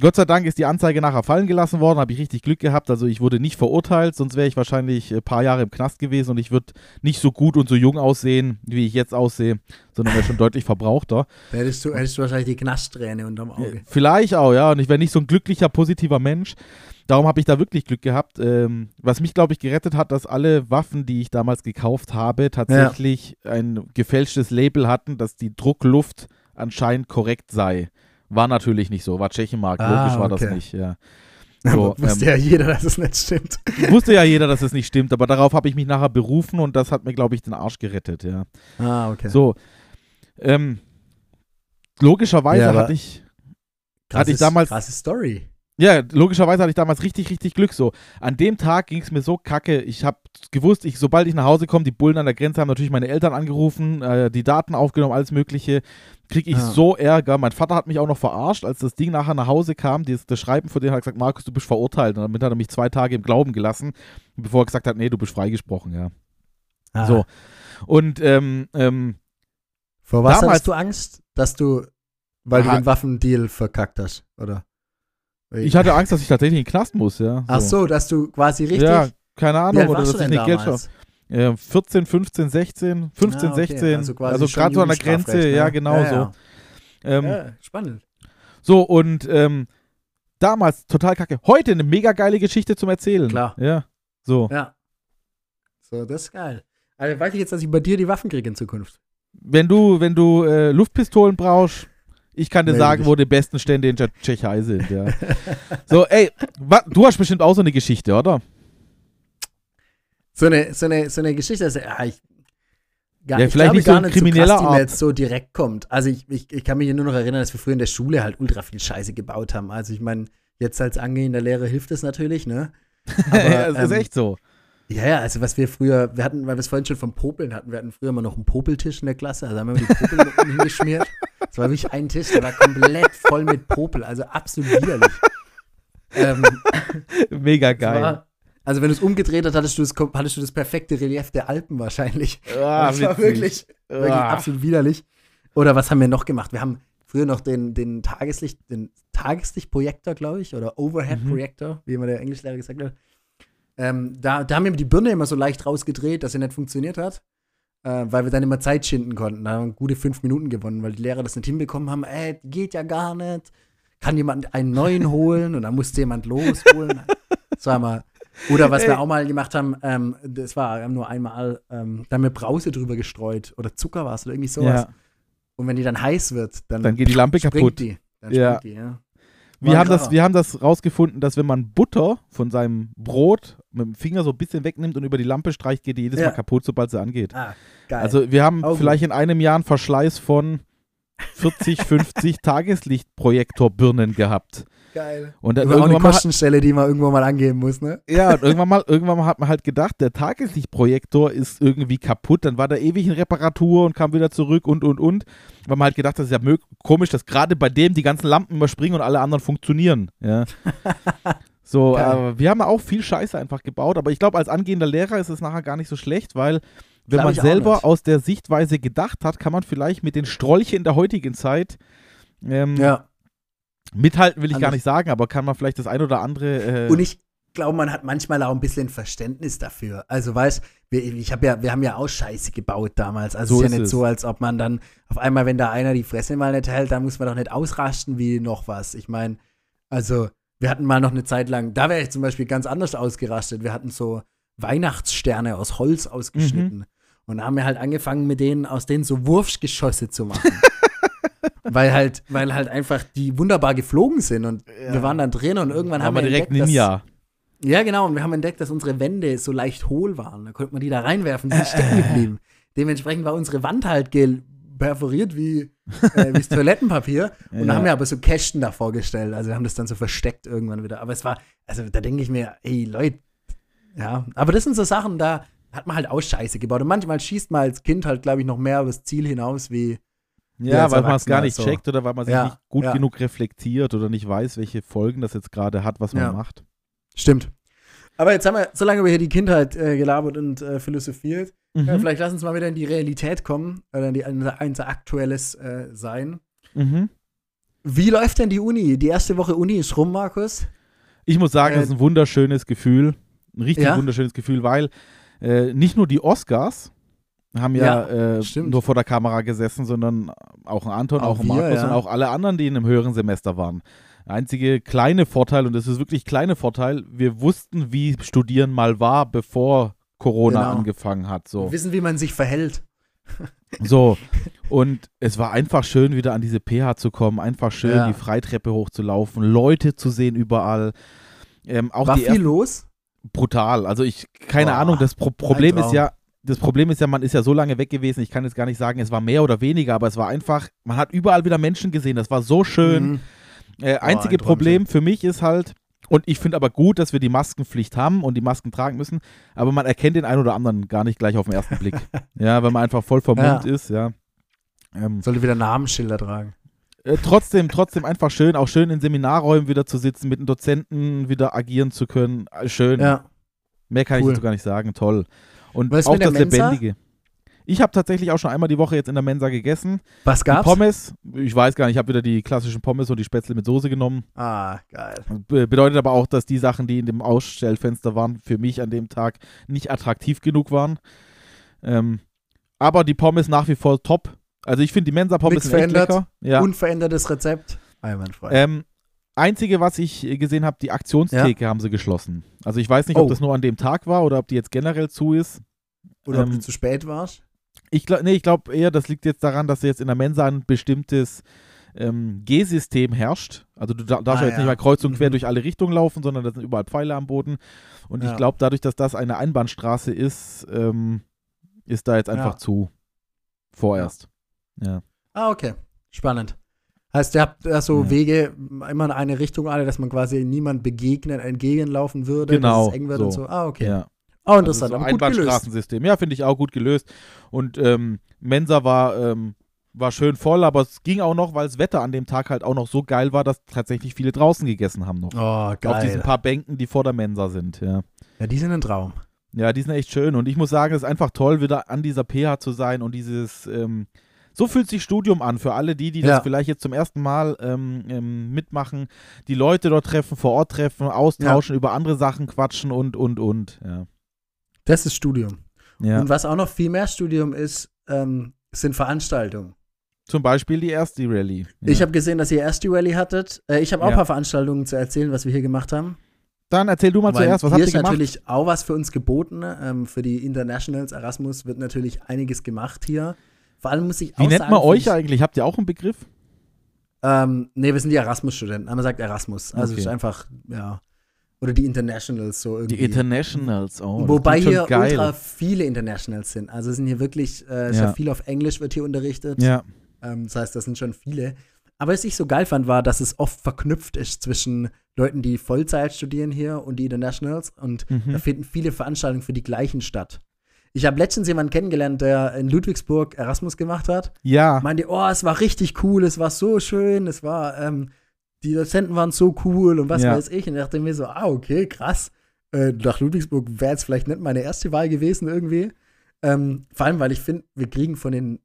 Gott sei Dank ist die Anzeige nachher fallen gelassen worden, habe ich richtig Glück gehabt. Also ich wurde nicht verurteilt, sonst wäre ich wahrscheinlich ein paar Jahre im Knast gewesen und ich würde nicht so gut und so jung aussehen, wie ich jetzt aussehe, sondern wäre schon deutlich verbrauchter. Da hättest du, hättest du wahrscheinlich die Knaststrähne unterm Auge. Vielleicht auch, ja. Und ich wäre nicht so ein glücklicher, positiver Mensch. Darum habe ich da wirklich Glück gehabt. Ähm, was mich, glaube ich, gerettet hat, dass alle Waffen, die ich damals gekauft habe, tatsächlich ein gefälschtes Label hatten, dass die Druckluft anscheinend korrekt sei. War natürlich nicht so, war Tschechenmark, Ah, logisch war das okay. nicht, ja. So, wusste ähm, ja jeder, dass es nicht stimmt. wusste ja jeder, dass es nicht stimmt, aber darauf habe ich mich nachher berufen und das hat mir, glaube ich, den Arsch gerettet, ja. Ah, okay. So, ähm, logischerweise Ja, hatte ich hatte ich damals- Krasse Story. Ja, logischerweise hatte ich damals richtig, richtig Glück so. An dem Tag ging es mir so kacke. Ich habe gewusst, ich, sobald ich nach Hause komme, die Bullen an der Grenze haben natürlich meine Eltern angerufen, äh, die Daten aufgenommen, alles Mögliche. Kriege ich Ja. so Ärger. Mein Vater hat mich auch noch verarscht, als das Ding nachher nach Hause kam. Das, das Schreiben von dem hat er gesagt, Markus, du bist verurteilt. Und damit hat er mich zwei Tage im Glauben gelassen, bevor er gesagt hat, nee, du bist freigesprochen, ja. Ah. So. Und ähm, ähm, Vor was Damals- hattest du Angst, dass du, weil du Aha. den Waffendeal verkackt hast, oder? Ich hatte Angst, dass ich tatsächlich in den Knast muss, ja. Ach so, dass du quasi richtig. Ja, keine Ahnung, oder dass ich nicht Geld? Äh, 14, 15, 16, 15, Ah, okay. 16. Also Also gerade so an der Grenze, ne? ja, genau Ja, so. ja. Ähm, Ja, spannend. So, und ähm, damals total kacke. Heute eine mega geile Geschichte zum Erzählen. Klar. Ja. So. Ja. So, das ist geil. Also weiß ich jetzt, dass ich bei dir die Waffen kriege in Zukunft. Wenn du, wenn du äh, Luftpistolen brauchst, ich kann dir Melde sagen, wo die besten Stände in der Tschechei sind, ja. so, ey, du hast bestimmt auch so eine Geschichte, oder? So eine, so eine, so eine Geschichte, also, ja, ich, gar, Ja, ich vielleicht glaube nicht so gar ein nicht so krimineller krass, die mir jetzt so direkt kommt. Also ich, ich, ich kann mich nur noch erinnern, dass wir früher in der Schule halt ultra viel Scheiße gebaut haben. Also ich meine, jetzt als angehender Lehrer hilft es natürlich, ne? Ja, das ist ähm, echt so. Ja, ja, also was wir früher, wir hatten, weil wir es vorhin schon vom Popeln hatten, wir hatten früher immer noch einen Popeltisch in der Klasse, also haben wir die Popel unten hingeschmiert. Das war wirklich ein Tisch, der war komplett voll mit Popel, also absolut widerlich. ähm, Mega geil. War, also wenn du es umgedreht hast, hattest du, das, hattest du das perfekte Relief der Alpen wahrscheinlich. Ah, das war witzig. wirklich, wirklich Ah. absolut widerlich. Oder was haben wir noch gemacht? Wir haben früher noch den, den Tageslicht, den Tageslichtprojektor, glaube ich, oder Overhead-Projektor, wie immer der Englischlehrer gesagt hat. Ähm, da, da haben wir die Birne immer so leicht rausgedreht, dass sie nicht funktioniert hat, äh, weil wir dann immer Zeit schinden konnten. Da haben wir gute fünf Minuten gewonnen, weil die Lehrer das nicht hinbekommen haben. Ey, geht ja gar nicht. Kann jemand einen neuen holen? Und dann musste jemand losholen. Das war mal. Oder was Ey. wir auch mal gemacht haben, ähm, das war nur einmal, ähm, da haben wir Brause drüber gestreut oder Zucker war es oder irgendwie sowas. Ja. Und wenn die dann heiß wird, dann, Dann geht die Lampe kaputt. die. Dann Ja. die, ja. Wir haben, das, wir haben das rausgefunden, dass wenn man Butter von seinem Brot mit dem Finger so ein bisschen wegnimmt und über die Lampe streicht, geht die jedes Ja. Mal kaputt, sobald sie angeht. Ah. Also wir haben Auch gut. vielleicht in einem Jahr einen Verschleiß von 40, 50 Tageslichtprojektorbirnen gehabt. Geil. Und dann war auch eine irgendwann Kostenstelle, die man irgendwo mal angeben muss, ne? ja, und irgendwann mal, irgendwann mal hat man halt gedacht, der Tageslichtprojektor ist irgendwie kaputt. Dann war der ewig in Reparatur und kam wieder zurück und und und. Weil man halt gedacht hat, das ist ja komisch, dass gerade bei dem die ganzen Lampen überspringen und alle anderen funktionieren. Ja. So, äh, wir haben auch viel Scheiße einfach gebaut, aber ich glaube, als angehender Lehrer ist es nachher gar nicht so schlecht, weil wenn man selber aus der Sichtweise gedacht hat, kann man vielleicht mit den Strolchen der heutigen Zeit ähm, Ja. Mithalten, will ich gar nicht sagen, aber kann man vielleicht das ein oder andere. Äh, Und ich glaube, man hat manchmal auch ein bisschen Verständnis dafür. Also, weißt wir, ich habe ja, wir haben ja auch Scheiße gebaut damals. Also, So es ist ja ist nicht es. so, als ob man dann auf einmal, wenn da einer die Fresse mal nicht hält, dann muss man doch nicht ausrasten wie noch was. Ich meine, also, wir hatten mal noch eine Zeit lang, da wäre ich zum Beispiel ganz anders ausgerastet. Wir hatten so Weihnachtssterne aus Holz ausgeschnitten. Mhm. Und haben wir halt angefangen, mit denen, aus denen so Wurfgeschosse zu machen. Weil halt, weil halt einfach die wunderbar geflogen sind und Ja. wir waren dann drin und irgendwann haben haben wir direkt entdeckt, dass- Ninja. Ja, genau. Und wir haben entdeckt, dass unsere Wände so leicht hohl waren. Da konnte man die da reinwerfen, die sind stecken geblieben. Dementsprechend war unsere Wand halt gel perforiert wie, äh, wie das Toilettenpapier. Und Ja. da haben wir aber so Kästen da vorgestellt. Also wir haben das dann so versteckt irgendwann wieder. Aber es war, also da denke ich mir, ey Leute, ja. Aber das sind so Sachen, da hat man halt auch Scheiße gebaut. Und manchmal schießt man als Kind halt, glaube ich, noch mehr übers Ziel hinaus, wie, Ja, weil man es gar nicht so. checkt oder weil man sich Ja, nicht gut ja. genug reflektiert oder nicht weiß, welche Folgen das jetzt gerade hat, was man Ja. macht. Stimmt. Aber jetzt haben wir, so lange über hier die Kindheit äh, gelabert und äh, philosophiert, Mhm. äh, vielleicht lass uns mal wieder in die Realität kommen, oder in die, in unser aktuelles äh, Sein. Mhm. Wie läuft denn die Uni? Die erste Woche Uni ist rum, Markus. Ich muss sagen, Äh, das ist ein wunderschönes Gefühl. Ein richtig Ja? wunderschönes Gefühl, weil äh, nicht nur die Oscars haben ja, Ja, äh, nur vor der Kamera gesessen, sondern auch ein Anton, Auch auch, ein wir, Markus ja. und auch alle anderen, die in einem höheren Semester waren. Der einzige kleine Vorteil, und das ist wirklich kleine Vorteil, wir wussten, wie Studieren mal war, bevor Corona Genau. angefangen hat. So. Wissen, wie man sich verhält. So, und es war einfach schön, wieder an diese PH zu kommen, einfach schön Ja. die Freitreppe hochzulaufen, Leute zu sehen überall. Ähm, auch War viel los? brutal. Also ich, keine Boah, Ahnung, das Pro Problem ist ja, das Problem ist ja, man ist ja so lange weg gewesen, ich kann jetzt gar nicht sagen, es war mehr oder weniger, aber es war einfach, man hat überall wieder Menschen gesehen, das war so schön. Mhm. Äh, einzige ein Träumchen. Problem für mich ist halt, und ich finde aber gut, dass wir die Maskenpflicht haben und die Masken tragen müssen, aber man erkennt den einen oder anderen gar nicht gleich auf den ersten Blick. ja, weil man einfach voll vermummt Ja. ist, ja. Ähm, Sollte wieder Namensschilder tragen. äh, trotzdem, trotzdem einfach schön, auch schön in Seminarräumen wieder zu sitzen, mit den Dozenten wieder agieren zu können. Äh, Schön. Ja. Mehr kann Cool. ich dazu gar nicht sagen. Toll. Und Was auch das Mensa? Lebendige. Ich habe tatsächlich auch schon einmal die Woche jetzt in der Mensa gegessen. Was Die gab's? Pommes, ich weiß gar nicht, ich habe wieder die klassischen Pommes und die Spätzle mit Soße genommen. Ah, geil. Be bedeutet aber auch, dass die Sachen, die in dem Ausstellfenster waren, für mich an dem Tag nicht attraktiv genug waren. Ähm, aber die Pommes nach wie vor top. Also ich finde die Mensa-Pommes echt verändert? lecker. Ja. Unverändertes Rezept. Einwandfrei. Ähm, einzige, was ich äh, gesehen habe, die Aktionstheke haben sie geschlossen. Also ich weiß nicht, ob Oh. das nur an dem Tag war oder ob die jetzt generell zu ist. Oder ob ähm, du zu spät warst? Ich glaube, nee, ich glaube eher, das liegt jetzt daran, dass jetzt in der Mensa ein bestimmtes ähm, G-System herrscht. Also du da- darfst Ah, ja jetzt nicht ja. mehr kreuz und quer Mhm. durch alle Richtungen laufen, sondern da sind überall Pfeile am Boden. Und Ja. ich glaube, dadurch, dass das eine Einbahnstraße ist, ähm, ist da jetzt einfach Ja. zu. Vorerst. Ja. Ah, okay. Spannend. Heißt, ihr habt da so Ja. Wege immer in eine Richtung alle, dass man quasi niemand begegnen, entgegenlaufen würde, Genau, dass es eng wird so. und so. Ah, okay. ja. Oh, interessant. Also so. Einbahnstraßensystem. Ja, finde ich auch gut gelöst. Und ähm, Mensa war, ähm, war schön voll, aber es ging auch noch, weil das Wetter an dem Tag halt auch noch so geil war, dass tatsächlich viele draußen gegessen haben noch. Oh, Auf diesen geil. paar Bänken, die vor der Mensa sind, ja. Ja, die sind ein Traum. Ja, die sind echt schön. Und ich muss sagen, es ist einfach toll, wieder an dieser PH zu sein und dieses, ähm, so fühlt sich Studium an für alle die, die Ja. das vielleicht jetzt zum ersten Mal ähm, ähm, mitmachen, die Leute dort treffen, vor Ort treffen, austauschen, über andere Sachen quatschen und, und, und. Ja. Das ist Studium. ja. Und was auch noch viel mehr Studium ist, ähm, sind Veranstaltungen. Zum Beispiel die erste Rallye. Ja. Ich habe gesehen, dass ihr erst die Rallye hattet. Äh, ich habe auch ein Ja. paar Veranstaltungen zu erzählen, was wir hier gemacht haben. Dann erzähl du mal Weil zuerst, was hier habt ihr ist gemacht? natürlich auch was für uns geboten. Ähm, für die Internationals Erasmus wird natürlich einiges gemacht hier. Vor allem muss ich Wie auch nennt sagen, man euch ich- eigentlich? Habt ihr auch einen Begriff? Ähm, nee, wir sind die Erasmus-Studenten. Man sagt Erasmus. Also Okay. es ist einfach, ja. Oder die Internationals so irgendwie. Die Internationals, oh. Wobei hier geil. ultra viele Internationals sind. Also es sind hier wirklich, äh, Ja. sehr viel auf Englisch wird hier unterrichtet. Ja, Ähm, das heißt, das sind schon viele. Aber was ich so geil fand, war, dass es oft verknüpft ist zwischen Leuten, die Vollzeit studieren hier und die Internationals. Und Mhm. da finden viele Veranstaltungen für die gleichen statt. Ich habe letztens jemanden kennengelernt, der in Ludwigsburg Erasmus gemacht hat. ja. Meinte, oh, es war richtig cool, es war so schön, es war, ähm, die Dozenten waren so cool und was Ja. weiß ich. Und ich dachte mir so, ah, okay, krass. Äh, nach Ludwigsburg wäre jetzt vielleicht nicht meine erste Wahl gewesen irgendwie. Ähm, vor allem, weil ich finde, wir kriegen von den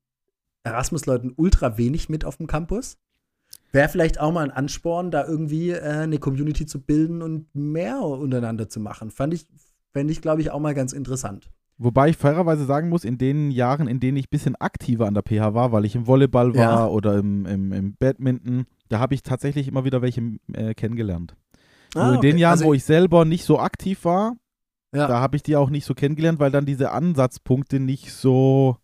Erasmus-Leuten ultra wenig mit auf dem Campus. Wäre vielleicht auch mal ein Ansporn, da irgendwie äh, eine Community zu bilden und mehr untereinander zu machen. Fand ich, fände ich, glaube ich, auch mal ganz interessant. Wobei ich fairerweise sagen muss, in den Jahren, in denen ich ein bisschen aktiver an der PH war, weil ich im Volleyball war Ja. oder im, im, im Badminton, da habe ich tatsächlich immer wieder welche äh, kennengelernt. Ah, in den. Jahren, Also, wo ich selber nicht so aktiv war, Ja. da habe ich die auch nicht so kennengelernt, weil dann diese Ansatzpunkte nicht so,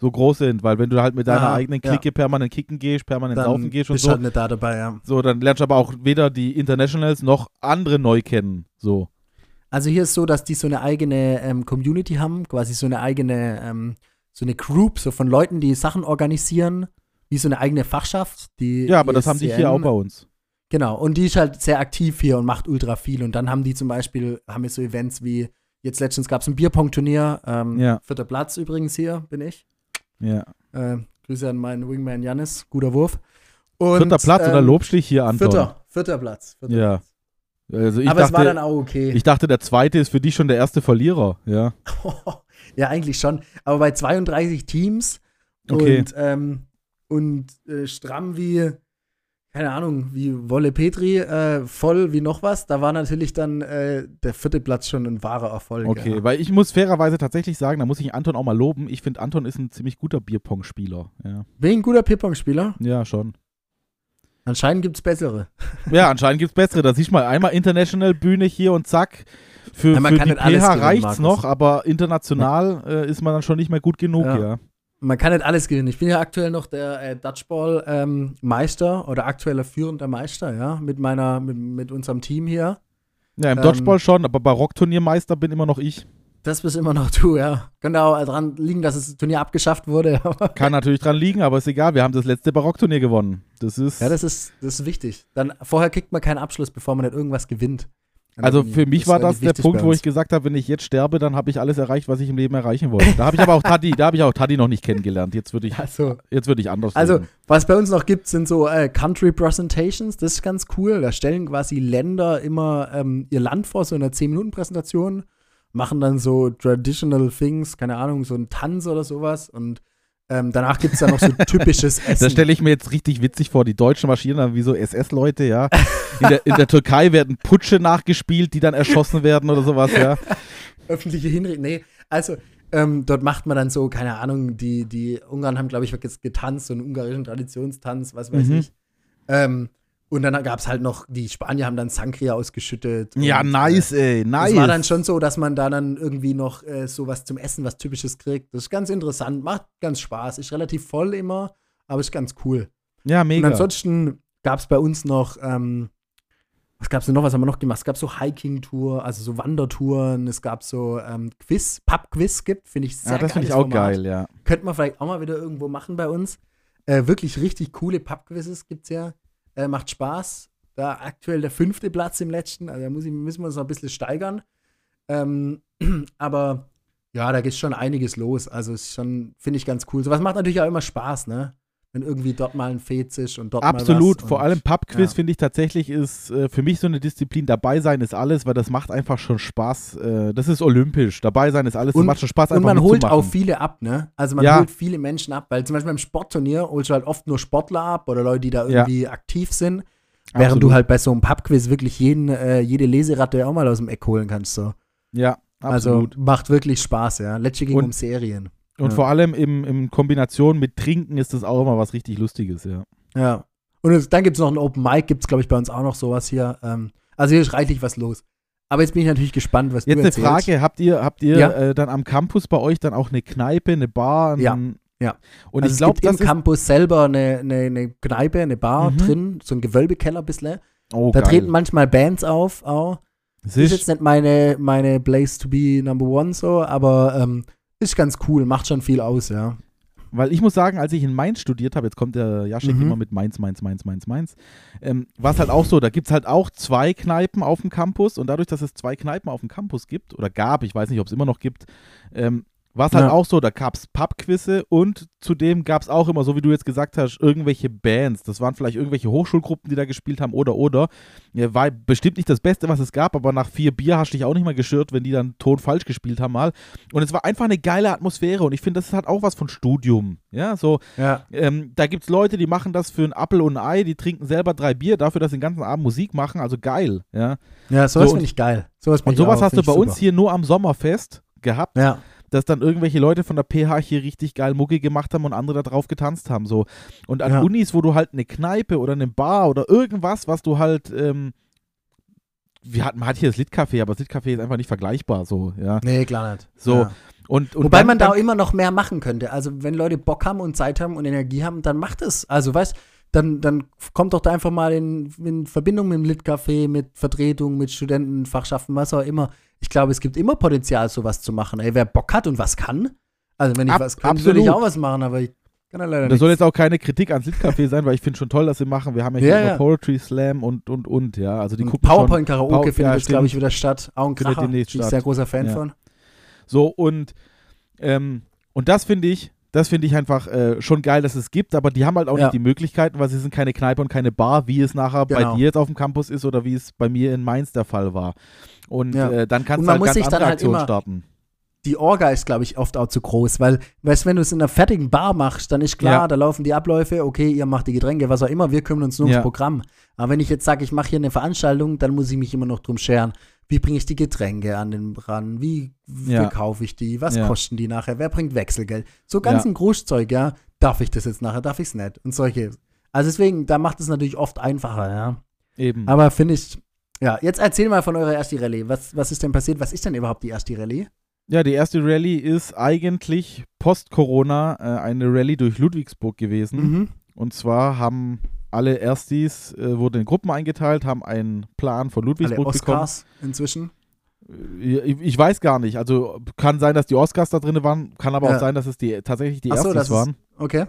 so groß sind. Weil wenn du halt mit deiner Ah, eigenen ja. Clique permanent kicken gehst, permanent dann saufen gehst und bist so, halt nicht da dabei, ja. so, dann lernst du aber auch weder die Internationals noch andere neu kennen. So. Also hier ist so, dass die so eine eigene ähm, Community haben, quasi so eine eigene, ähm, so eine Group, so von Leuten, die Sachen organisieren, wie so eine eigene Fachschaft. Die Ja, aber das haben die hier auch bei uns. Genau, und die ist halt sehr aktiv hier und macht ultra viel. Und dann haben die zum Beispiel, haben wir so Events wie, jetzt letztens gab es ein Bierpong-Turnier, ähm, Ja. vierter Platz übrigens hier, bin ich. Ja. Äh, Grüße an meinen Wingman Jannis, guter Wurf. Und, Vierter Platz oder ähm, Lobstich hier, Anton? Vierter, vierter Platz. Vierter Ja. Platz. Also ich Aber es war dann dachte, auch okay. ich dachte, der zweite ist für dich schon der erste Verlierer. Ja. ja, eigentlich schon. Aber bei 32 Teams Okay. und, ähm, und äh, stramm wie, keine Ahnung, wie Wolle Petri, äh, voll wie noch was, da war natürlich dann äh, der vierte Platz schon ein wahrer Erfolg. Okay, Ja. weil ich muss fairerweise tatsächlich sagen, da muss ich Anton auch mal loben. Ich finde, Anton ist ein ziemlich guter Bierpong-Spieler. Ja. Bin ich ein guter Ping-Pong-Spieler? ja, schon. Anscheinend gibt es bessere. Ja, anscheinend gibt es bessere. Da siehst du mal einmal International Bühne hier und zack. Für, Ja, man für kann die PH reicht's Markus. noch, aber international äh, ist man dann schon nicht mehr gut genug, Ja. ja. Man kann nicht alles gewinnen. Ich bin ja aktuell noch der äh, Dutchball-Meister oder aktueller führender Meister, ja, mit meiner, mit, mit unserem Team hier. Ja, im Ähm, Dodgeball schon, aber bei Rockturniermeister bin immer noch ich. Das bist immer noch du, ja. Könnte auch daran liegen, dass das Turnier abgeschafft wurde. Kann natürlich dran liegen, aber ist egal. Wir haben das letzte Barockturnier gewonnen. Das ist. ja, das ist, das ist wichtig. Dann vorher kriegt man keinen Abschluss, bevor man nicht irgendwas gewinnt. also für mich war das der Punkt, wo ich gesagt habe, wenn ich jetzt sterbe, dann habe ich alles erreicht, was ich im Leben erreichen wollte. Da habe ich aber auch Taddy, da habe ich auch Taddy noch nicht kennengelernt. Jetzt würde ich, Also, jetzt würde ich anders also leben. was bei uns noch gibt, sind so äh, Country Presentations. Das ist ganz cool. Da stellen quasi Länder immer ähm, ihr Land vor, so in einer 10-Minuten-Präsentation. Machen dann so Traditional Things, keine Ahnung, so einen Tanz oder sowas. Und ähm, danach gibt es dann noch so typisches Essen. Das stelle ich mir jetzt richtig witzig vor. Die Deutschen marschieren dann wie so SS-Leute, ja. In der, in der Türkei werden Putsche nachgespielt, die dann erschossen werden oder sowas, ja. öffentliche Hinrichtung. Nee, also ähm, dort macht man dann so, keine Ahnung, die, die Ungarn haben, glaube ich, jetzt getanzt, so einen ungarischen Traditionstanz, was weiß Mhm. ich. Ähm, und dann gab es halt noch, die Spanier haben dann Sangria ausgeschüttet. Ja, und, nice, ey, Äh, nice. es war dann schon so, dass man da dann irgendwie noch äh, so was zum Essen, was Typisches kriegt. Das ist ganz interessant, macht ganz Spaß. Ist relativ voll immer, aber ist ganz cool. ja, Und mega. ansonsten gab es bei uns noch, ähm, was gab es denn noch, was haben wir noch gemacht? Es gab so Hiking-Tour, also so Wandertouren, es gab so ähm, Quiz, Pub-Quiz gibt, finde ich sehr ja, das finde ich auch Format. geil, ja. Könnte man vielleicht auch mal wieder irgendwo machen bei uns. Äh, wirklich richtig coole Pub-Quizzes gibt es ja. Äh, macht Spaß. Da aktuell der fünfte Platz im letzten, also da muss ich, müssen wir uns noch ein bisschen steigern. Ähm, aber ja, da geht schon einiges los. Also ist schon, finde ich ganz cool. Sowas macht natürlich auch immer Spaß, ne? Wenn irgendwie dort mal ein Fez ist und dort Absolut. Vor allem Pubquiz ja. finde ich tatsächlich ist äh, für mich so eine Disziplin. Dabei sein ist alles, weil das macht einfach schon Spaß. Äh, das ist olympisch. Dabei sein ist alles. Das Und- macht schon Spaß, Und einfach man holt auch viele ab, ne? Also man Ja. holt viele Menschen ab, weil zum Beispiel beim Sportturnier holst du halt oft nur Sportler ab oder Leute, die da Ja. irgendwie aktiv sind. Während Absolut. du halt bei so einem Pubquiz wirklich jeden, äh, jede Leseratte auch mal aus dem Eck holen kannst. So. Ja, absolut. Also macht wirklich Spaß, ja. Letzte ging Und- um Serien. Und ja. vor allem im, in Kombination mit Trinken ist das auch immer was richtig Lustiges, ja. Ja. Und es, dann gibt es noch ein Open Mic, gibt es, glaube ich, bei uns auch noch sowas hier. Ähm, also hier ist reichlich was los. Aber jetzt bin ich natürlich gespannt, was Jetzt du eine erzählst. Frage, habt ihr, habt ihr Ja. äh, dann am Campus bei euch dann auch eine Kneipe, eine Bar? Ja. Ja. Und also ich glaube, es gibt das im Campus selber eine, eine, eine Kneipe, eine Bar Mhm. drin, so ein Gewölbekeller ein bisschen. oh, Da geil. treten manchmal Bands auf auch. Das ist ist, jetzt nicht meine, meine Place to be Number One so, aber ähm, ist ganz cool, macht schon viel aus, ja. weil ich muss sagen, als ich in Mainz studiert habe, jetzt kommt der Jaschik Mhm. immer mit Mainz, Mainz, Mainz, Mainz, Mainz, ähm, war es halt auch so, da gibt es halt auch zwei Kneipen auf dem Campus und dadurch, dass es zwei Kneipen auf dem Campus gibt oder gab, ich weiß nicht, ob es immer noch gibt, ähm, war es halt Ja. auch so, da gab es Pubquizze und zudem gab es auch immer, so wie du jetzt gesagt hast, irgendwelche Bands. Das waren vielleicht irgendwelche Hochschulgruppen, die da gespielt haben oder oder. Ja, war bestimmt nicht das Beste, was es gab, aber nach vier Bier hast du dich auch nicht mal geschirrt, wenn die dann Ton falsch gespielt haben mal. Und es war einfach eine geile Atmosphäre und ich finde, das hat auch was von Studium. Ja, so, Ja. ähm, da gibt es Leute, die machen das für ein Appel und ein Ei, die trinken selber drei Bier dafür, dass sie den ganzen Abend Musik machen, also geil. Ja. Ja, sowas So, finde ich geil. Sowas Und sowas auch, hast du bei uns super. hier nur am Sommerfest gehabt Ja. Dass dann irgendwelche Leute von der PH hier richtig geil Mucki gemacht haben und andere da drauf getanzt haben. So. Und an Ja. Unis, wo du halt eine Kneipe oder eine Bar oder irgendwas, was du halt, ähm, wir hatten, man hat hier das Litcafé, aber das Litcafé ist einfach nicht vergleichbar. So, ja. Nee, klar nicht. So. Ja. Und, und Wobei dann, man da auch immer noch mehr machen könnte. Also, wenn Leute Bock haben und Zeit haben und Energie haben, dann macht es. Also, weißt dann, dann kommt doch da einfach mal in, in Verbindung mit dem Litcafé, mit Vertretung, mit Studenten, Fachschaften, was auch immer. Ich glaube, es gibt immer Potenzial, sowas zu machen. Ey, wer Bock hat und was kann, also wenn ich Ab- was kann, würde ich auch was machen, aber ich kann da leider Das soll jetzt auch keine Kritik ans Litcafé sein, weil ich finde schon toll, dass sie machen. Wir haben ja hier Ja, ja. Poetry Slam und, und, und, ja. Also die gucken. PowerPoint-Karaoke Pow- findet ja, jetzt, glaube ich, wieder statt. Auch ein Kracher. Bin ich sehr großer Fan Ja. von. So, und, ähm, und das finde ich, das finde ich einfach äh, schon geil, dass es gibt, aber die haben halt auch Ja. nicht die Möglichkeiten, weil sie sind keine Kneipe und keine Bar, wie es nachher bei Genau. dir jetzt auf dem Campus ist oder wie es bei mir in Mainz der Fall war. Und Ja. äh, dann kannst du man halt muss ganz sich dann andere halt Aktionen immer- starten. die Orga ist, glaube ich, oft auch zu groß, weil, weißt wenn du es in einer fertigen Bar machst, dann ist klar, Ja. da laufen die Abläufe, okay, ihr macht die Getränke, was auch immer, wir kümmern uns nur Ja. ums Programm. Aber wenn ich jetzt sage, ich mache hier eine Veranstaltung, dann muss ich mich immer noch drum scheren. Wie bringe ich die Getränke an den ran? Wie, Ja. kaufe ich die? Was Ja. kosten die nachher? Wer bringt Wechselgeld? So ganzen Ja. Großzeug, ja. Darf ich das jetzt nachher? Darf ich es nicht? Und solche. Also deswegen, da macht es natürlich oft einfacher, ja. Eben. Aber finde ich, ja, jetzt erzähl mal von eurer ersten Rallye. Was, was ist denn passiert? Was ist denn überhaupt die erste Rallye? Ja, die erste Rallye ist eigentlich post-Corona äh, eine Rallye durch Ludwigsburg gewesen. Mhm. Und zwar haben alle Erstis, äh, wurden in Gruppen eingeteilt, haben einen Plan von Alle Ludwigsburg bekommen. Oscars inzwischen. Äh, Ich, ich weiß gar nicht. Also kann sein, dass die Oscars da drin waren, kann aber Ja. auch sein, dass es die tatsächlich die Ach so, Erstis das ist- waren. Okay.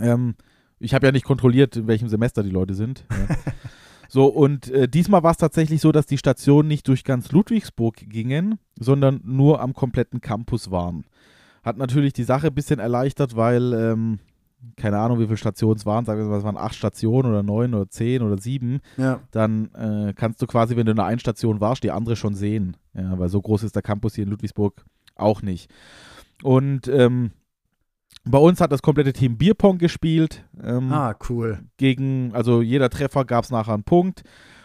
Ähm, ich habe ja nicht kontrolliert, in welchem Semester die Leute sind. Ja. so, und äh, diesmal war es tatsächlich so, dass die Stationen nicht durch ganz Ludwigsburg gingen, sondern nur am kompletten Campus waren. Hat natürlich die Sache ein bisschen erleichtert, weil, ähm, keine Ahnung, wie viele Stationen es waren, sagen wir mal, es waren acht Stationen oder neun oder zehn oder sieben, Ja. dann äh, kannst du quasi, wenn du in einer Station warst, die andere schon sehen. Ja, weil so groß ist der Campus hier in Ludwigsburg auch nicht. Und ähm, bei uns hat das komplette Team Bierpong gespielt. Ähm, Ah, cool. gegen, also jeder Treffer gab es nachher einen Punkt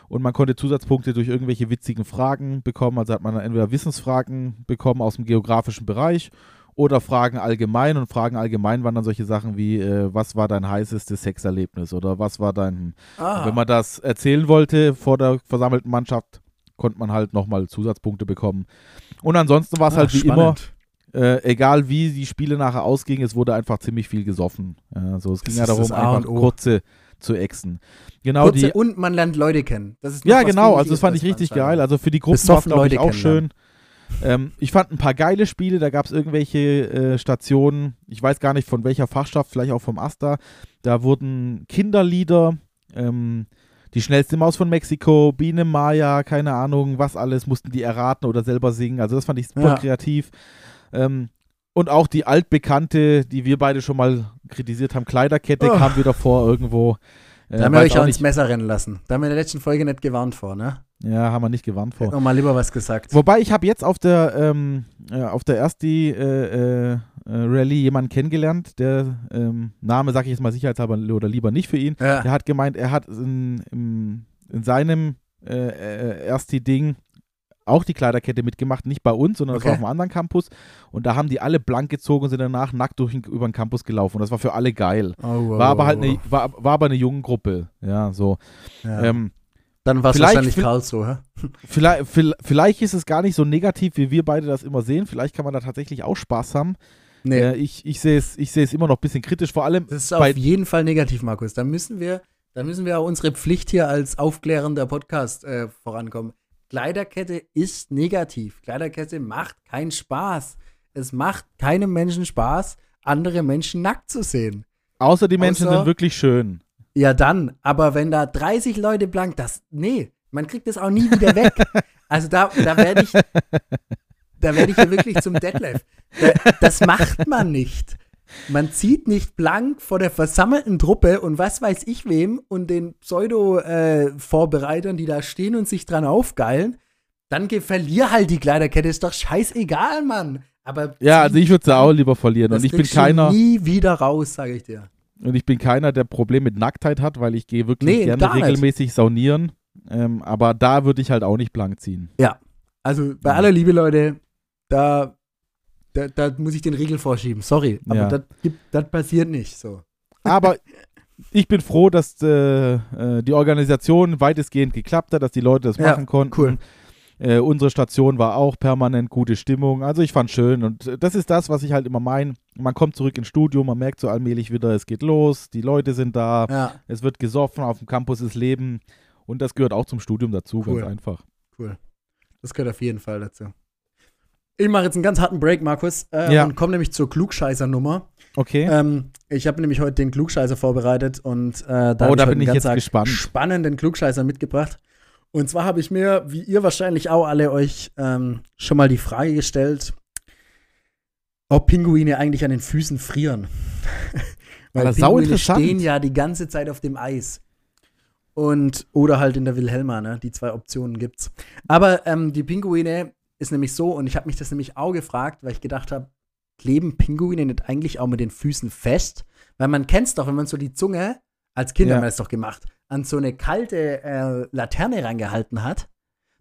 und man konnte Zusatzpunkte durch irgendwelche witzigen Fragen bekommen. Also hat man entweder Wissensfragen bekommen aus dem geografischen Bereich oder Fragen allgemein und Fragen allgemein waren dann solche Sachen wie, äh, was war dein heißestes Sexerlebnis oder was war dein, Ah, wenn man das erzählen wollte vor der versammelten Mannschaft, konnte man halt nochmal Zusatzpunkte bekommen. Und ansonsten war es ah, halt wie immer, spannend. äh, egal wie die Spiele nachher ausgingen, es wurde einfach ziemlich viel gesoffen. Ja, so, es ging Das ja ist darum, einfach kurze zu exen. Genau Kurze die. und man lernt Leute kennen. Das ist Ja, genau, also das fand ich richtig geil. Also für die Gruppen war es, glaube ich, auch schön. kennenlernen. Ähm, ich fand ein paar geile Spiele, da gab es irgendwelche äh, Stationen, ich weiß gar nicht von welcher Fachschaft, vielleicht auch vom Asta, da wurden Kinderlieder, ähm, die schnellste Maus von Mexiko, Biene Maya, keine Ahnung, was alles, mussten die erraten oder selber singen. Also das fand ich super Ja. kreativ. Ähm, und auch die altbekannte, die wir beide schon mal kritisiert haben, Kleiderkette Oh. kam wieder vor irgendwo. Äh, Da haben wir euch auch ins Messer rennen lassen. Da haben wir in der letzten Folge nicht gewarnt vor, ne? ja, haben wir nicht gewarnt vor. Hätten mal lieber was gesagt. Wobei ich habe jetzt auf der ähm, äh, auf der ersti äh, äh, äh, Rallye jemanden kennengelernt, der ähm, Name sage ich jetzt mal sicherheitshalber oder lieber nicht für ihn. Ja. Der hat gemeint, er hat in, im, in seinem äh, Ersti-Ding auch die Kleiderkette mitgemacht, nicht bei uns, sondern das Okay. war auf einem anderen Campus. Und da haben die alle blank gezogen und sind danach nackt durch den, über den Campus gelaufen. Und das war für alle geil. Oh, wow, War aber halt eine, war, war aber eine junge Gruppe. Ja, so. Ja. Ähm, Dann war es vielleicht wahrscheinlich Karlsruhe. Vielleicht, vil- vielleicht ist es gar nicht so negativ, wie wir beide das immer sehen. Vielleicht kann man da tatsächlich auch Spaß haben. Nee, Äh, ich ich sehe es ich immer noch ein bisschen kritisch, vor allem. das ist auf jeden Fall negativ, Markus. Da müssen wir, da müssen wir auch unsere Pflicht hier als aufklärender Podcast äh, vorankommen. Kleiderkette ist negativ. Kleiderkette macht keinen Spaß. Es macht keinem Menschen Spaß, andere Menschen nackt zu sehen. Außer die Menschen Außer- sind wirklich schön. Ja, dann. Aber wenn da 30 Leute blank, das, nee, man kriegt das auch nie wieder weg. also da, da werde ich, da werde ich ja wirklich zum Detlef. Da, das macht man nicht. Man zieht nicht blank vor der versammelten Truppe und was weiß ich wem und den Pseudo-Vorbereitern, die da stehen und sich dran aufgeilen. Dann verlier halt die Kleiderkette, ist doch scheißegal, Mann. Aber Ja, also ich würde sie auch lieber verlieren. Und ich bin keiner, nie wieder raus, sage ich dir. und ich bin keiner, der Problem mit Nacktheit hat, weil ich gehe wirklich Nee, gerne regelmäßig saunieren. Ähm, aber da würde ich halt auch nicht blank ziehen. Also bei Ja. aller Liebe, Leute, da, da, da muss ich den Riegel vorschieben. Sorry, aber Ja. das, passiert nicht so. Aber ich bin froh, dass äh, äh, die Organisation weitestgehend geklappt hat, dass die Leute das Ja, machen konnten. cool. Äh, unsere Station war auch permanent gute Stimmung. Also ich fand schön. Und äh, das ist das, was ich halt immer meine. Man kommt zurück ins Studio, man merkt so allmählich wieder, es geht los, die Leute sind da, Ja, es wird gesoffen, auf dem Campus ist Leben. Und das gehört auch zum Studium dazu, Cool. ganz einfach. cool. Das gehört auf jeden Fall dazu. Ich mache jetzt einen ganz harten Break, Markus, äh, Ja. und komme nämlich zur Klugscheißer-Nummer. Okay. Ähm, ich habe nämlich heute den Klugscheißer vorbereitet und äh, da, Oh, hab da heute bin ich einen jetzt ganz gespannt. spannenden Klugscheißer mitgebracht. Und zwar habe ich mir, wie ihr wahrscheinlich auch alle euch, ähm, schon mal die Frage gestellt, ob Pinguine eigentlich an den Füßen frieren. Weil sau Pinguine stehen ja die ganze Zeit auf dem Eis. Und, oder halt in der Wilhelma, ne? Die zwei Optionen gibt's. Aber ähm, die Pinguine ist nämlich so, und ich habe mich das nämlich auch gefragt, weil ich gedacht habe, kleben Pinguine nicht eigentlich auch mit den Füßen fest? Weil man kennt's doch, wenn man so die Zunge, als Kind Ja. haben wir das doch gemacht, an so eine kalte äh, Laterne rangehalten hat,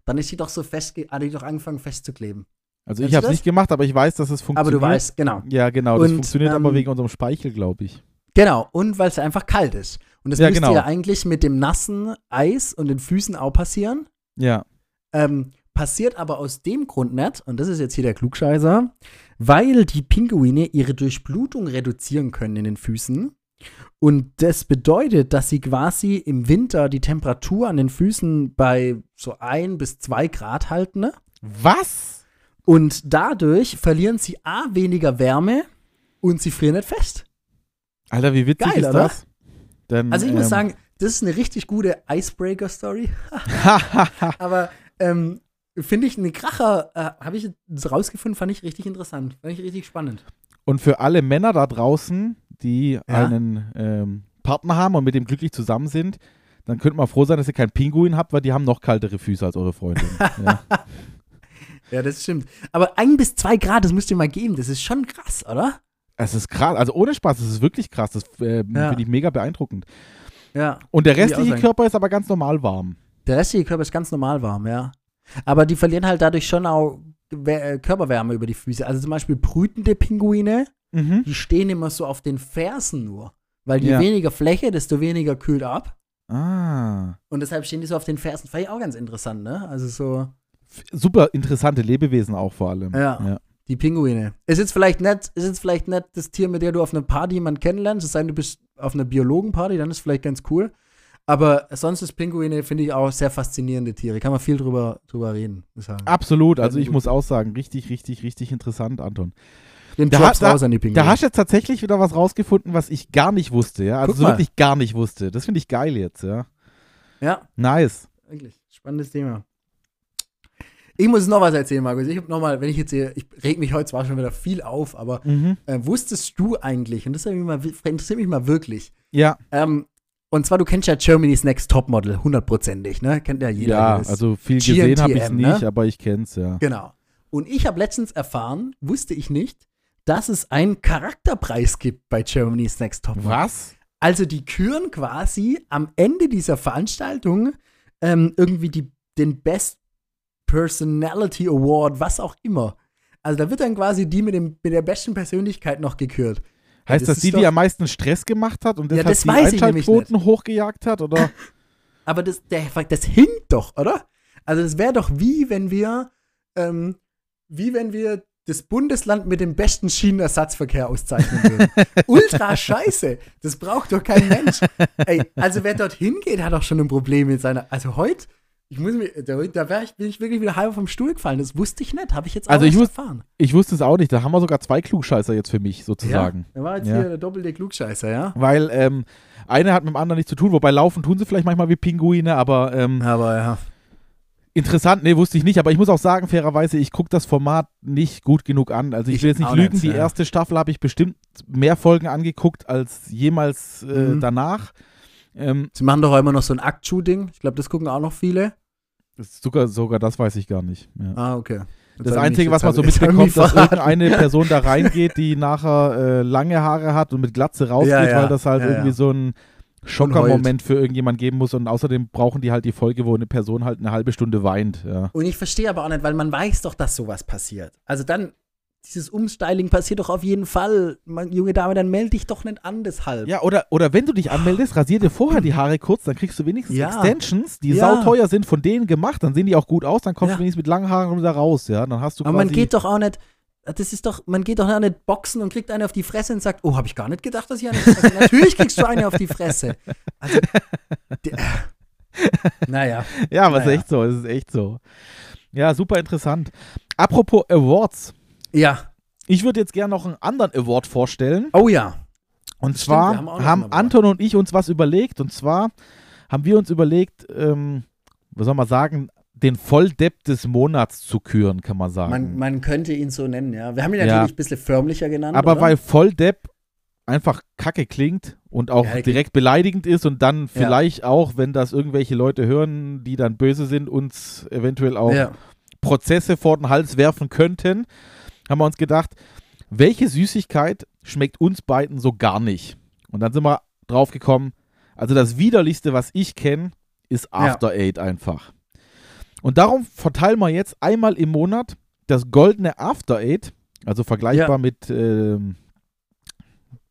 dann ist die doch so fest, hat die doch angefangen festzukleben. Also kennst ich habe es das? nicht gemacht, aber ich weiß, dass es Aber funktioniert. du weißt, genau. Ja, genau. Das Und, funktioniert aber ähm, wegen unserem Speichel, glaube ich. Genau, und weil es einfach kalt ist. Und das Ja, müsste genau. ja eigentlich mit dem nassen Eis und den Füßen auch passieren. Ja. Ähm, passiert aber aus dem Grund nicht, und das ist jetzt hier der Klugscheißer, weil die Pinguine ihre Durchblutung reduzieren können in den Füßen. Und das bedeutet, dass sie quasi im Winter die Temperatur an den Füßen bei so ein bis zwei Grad halten. Ne? Was? Und dadurch verlieren sie A weniger Wärme und sie frieren nicht fest. Alter, wie witzig Geil, ist oder? das? Denn, Also ich muss ähm, sagen, das ist eine richtig gute Icebreaker-Story. Aber ähm, finde ich eine Kracher, äh, habe ich rausgefunden, fand ich richtig interessant. Fand ich richtig spannend. Und für alle Männer da draußen, die Ja. einen ähm, Partner haben und mit dem glücklich zusammen sind, dann könnt man froh sein, dass ihr keinen Pinguin habt, weil die haben noch kaltere Füße als eure Freundin. ja. Ja, das stimmt. Aber ein bis zwei Grad, das müsst ihr mal geben. Das ist schon krass, oder? Es ist krass, also ohne Spaß, das ist wirklich krass. Das äh, Ja. finde ich mega beeindruckend. Ja. Und der restliche. Körper ist aber ganz normal warm. Der restliche Körper ist ganz normal warm, ja. Aber die verlieren halt dadurch schon auch äh, Körperwärme über die Füße. Also zum Beispiel brütende Pinguine, Mhm. die stehen immer so auf den Fersen nur. Weil je Ja. weniger Fläche, desto weniger kühlt ab. Ah. Und deshalb stehen die so auf den Fersen. Fand ich auch ganz interessant, ne? Also so. Super interessante Lebewesen auch vor allem. Ja. ja. Die Pinguine. Ist jetzt vielleicht nicht, ist jetzt vielleicht nicht das Tier, mit dem du auf einer Party jemanden kennenlernst, es sei denn, du bist auf einer Biologenparty, dann ist vielleicht ganz cool. Aber sonst ist Pinguine, finde ich, auch sehr faszinierende Tiere. Kann man viel drüber, drüber reden, sagen. Absolut, also ich muss auch sagen, richtig, richtig, richtig interessant, Anton. Den Da Drops da- raus an die Pinguine. Da hast du jetzt tatsächlich wieder was rausgefunden, was ich gar nicht wusste, ja. Also so wirklich gar nicht wusste. Das finde ich geil jetzt, ja. ja, Nice. wirklich. Spannendes Thema. Ich muss noch was erzählen, Markus. Ich habe noch mal, wenn ich jetzt hier, ich reg mich heute zwar schon wieder viel auf, aber Mhm. äh, wusstest du eigentlich, und das interessiert mich mal, interessiert mich mal wirklich, Ja, ähm, und zwar, du kennst ja Germany's Next Topmodel, hundertprozentig, ne? Kennt ja jeder. ja, also viel gesehen habe ich es ne? nicht, aber ich kenn's, ja. Genau. Und ich habe letztens erfahren, wusste ich nicht, dass es einen Charakterpreis gibt bei Germany's Next Topmodel. Was? Also die küren quasi am Ende dieser Veranstaltung ähm, irgendwie die, den Best Personality Award, was auch immer. Also da wird dann quasi die mit, dem, mit der besten Persönlichkeit noch gekürt. Heißt das das, die, doch- die am meisten Stress gemacht hat und Ja, deshalb das die Einschaltquoten hochgejagt hat? Oder? Aber das, der, das hinkt doch, oder? Also das wäre doch wie, wenn wir, ähm, wie wenn wir das Bundesland mit dem besten Schienenersatzverkehr auszeichnen würden. Ultra scheiße. Das braucht doch kein Mensch. Ey, also wer dorthin geht, hat doch schon ein Problem mit seiner. Also heute, ich muss mir, da, ich, bin ich wirklich wieder halb vom Stuhl gefallen. Das wusste ich nicht, habe ich jetzt auch Also ich wus- erfahren. Ich wusste es auch nicht. Da haben wir sogar zwei Klugscheißer jetzt für mich, sozusagen. Ja, da war jetzt Ja. hier der doppelte Klugscheißer, ja? Weil ähm, eine hat mit dem anderen nichts zu tun, wobei laufen tun sie vielleicht manchmal wie Pinguine, aber ähm, Aber ja. interessant, nee, wusste ich nicht. Aber ich muss auch sagen, fairerweise, ich gucke das Format nicht gut genug an. Also ich, Ich will jetzt nicht lügen, nicht, die ja. erste Staffel habe ich bestimmt mehr Folgen angeguckt als jemals äh, Mhm. danach. Ähm, Sie machen doch auch immer noch so ein Akt-Shooting. Ich glaube, das gucken auch noch viele. das- sogar, sogar das weiß ich gar nicht. Ja. Ah, okay. Das Einzige, was man so mitbekommt, dass irgendeine Person da reingeht, die nachher äh, lange Haare hat und mit Glatze rausgeht, Ja, ja. weil das halt Ja, irgendwie ja. so ein Schockermoment für irgendjemand geben muss. Und außerdem brauchen die halt die Folge, wo eine Person halt eine halbe Stunde weint. Ja. Und ich verstehe aber auch nicht, weil man weiß doch, dass sowas passiert. Also dann, dieses Umstyling passiert doch auf jeden Fall. Man, junge Dame, dann melde dich doch nicht an deshalb. Ja, oder, oder wenn du dich anmeldest, rasier dir vorher die Haare kurz, dann kriegst du wenigstens Ja. Extensions, die Ja. sauteuer sind, von denen gemacht, dann sehen die auch gut aus, dann kommst Ja. du wenigstens mit langen Haaren wieder raus, ja. Dann hast du Aber man geht doch auch nicht, das ist doch, man geht doch auch nicht boxen und kriegt eine auf die Fresse und sagt, oh, habe ich gar nicht gedacht, dass ich eine also, Natürlich kriegst du eine auf die Fresse. Also, die, naja. Ja, aber es ist echt so, es ist echt so. Ja, super interessant. Apropos Awards. Ja. Ich würde jetzt gerne noch einen anderen Award vorstellen. Oh ja. Und Stimmt, zwar wir haben haben. Anton und ich uns was überlegt. Und zwar haben wir uns überlegt, ähm, was soll man sagen, den Volldepp des Monats zu küren, kann man sagen. Man, man könnte ihn so nennen, ja. Wir haben ihn Ja. natürlich ein bisschen förmlicher genannt. Aber oder? weil Volldepp einfach kacke klingt und auch Ja, direkt beleidigend ist und dann vielleicht auch, wenn das irgendwelche Leute hören, die dann böse sind, uns eventuell auch ja. Prozesse vor den Hals werfen könnten, haben wir uns gedacht, welche Süßigkeit schmeckt uns beiden so gar nicht? Und dann sind wir drauf gekommen, also das widerlichste, was ich kenne, ist Ja. After Eight einfach. Und darum verteilen wir jetzt einmal im Monat das goldene After Eight, also vergleichbar Ja. mit, ähm,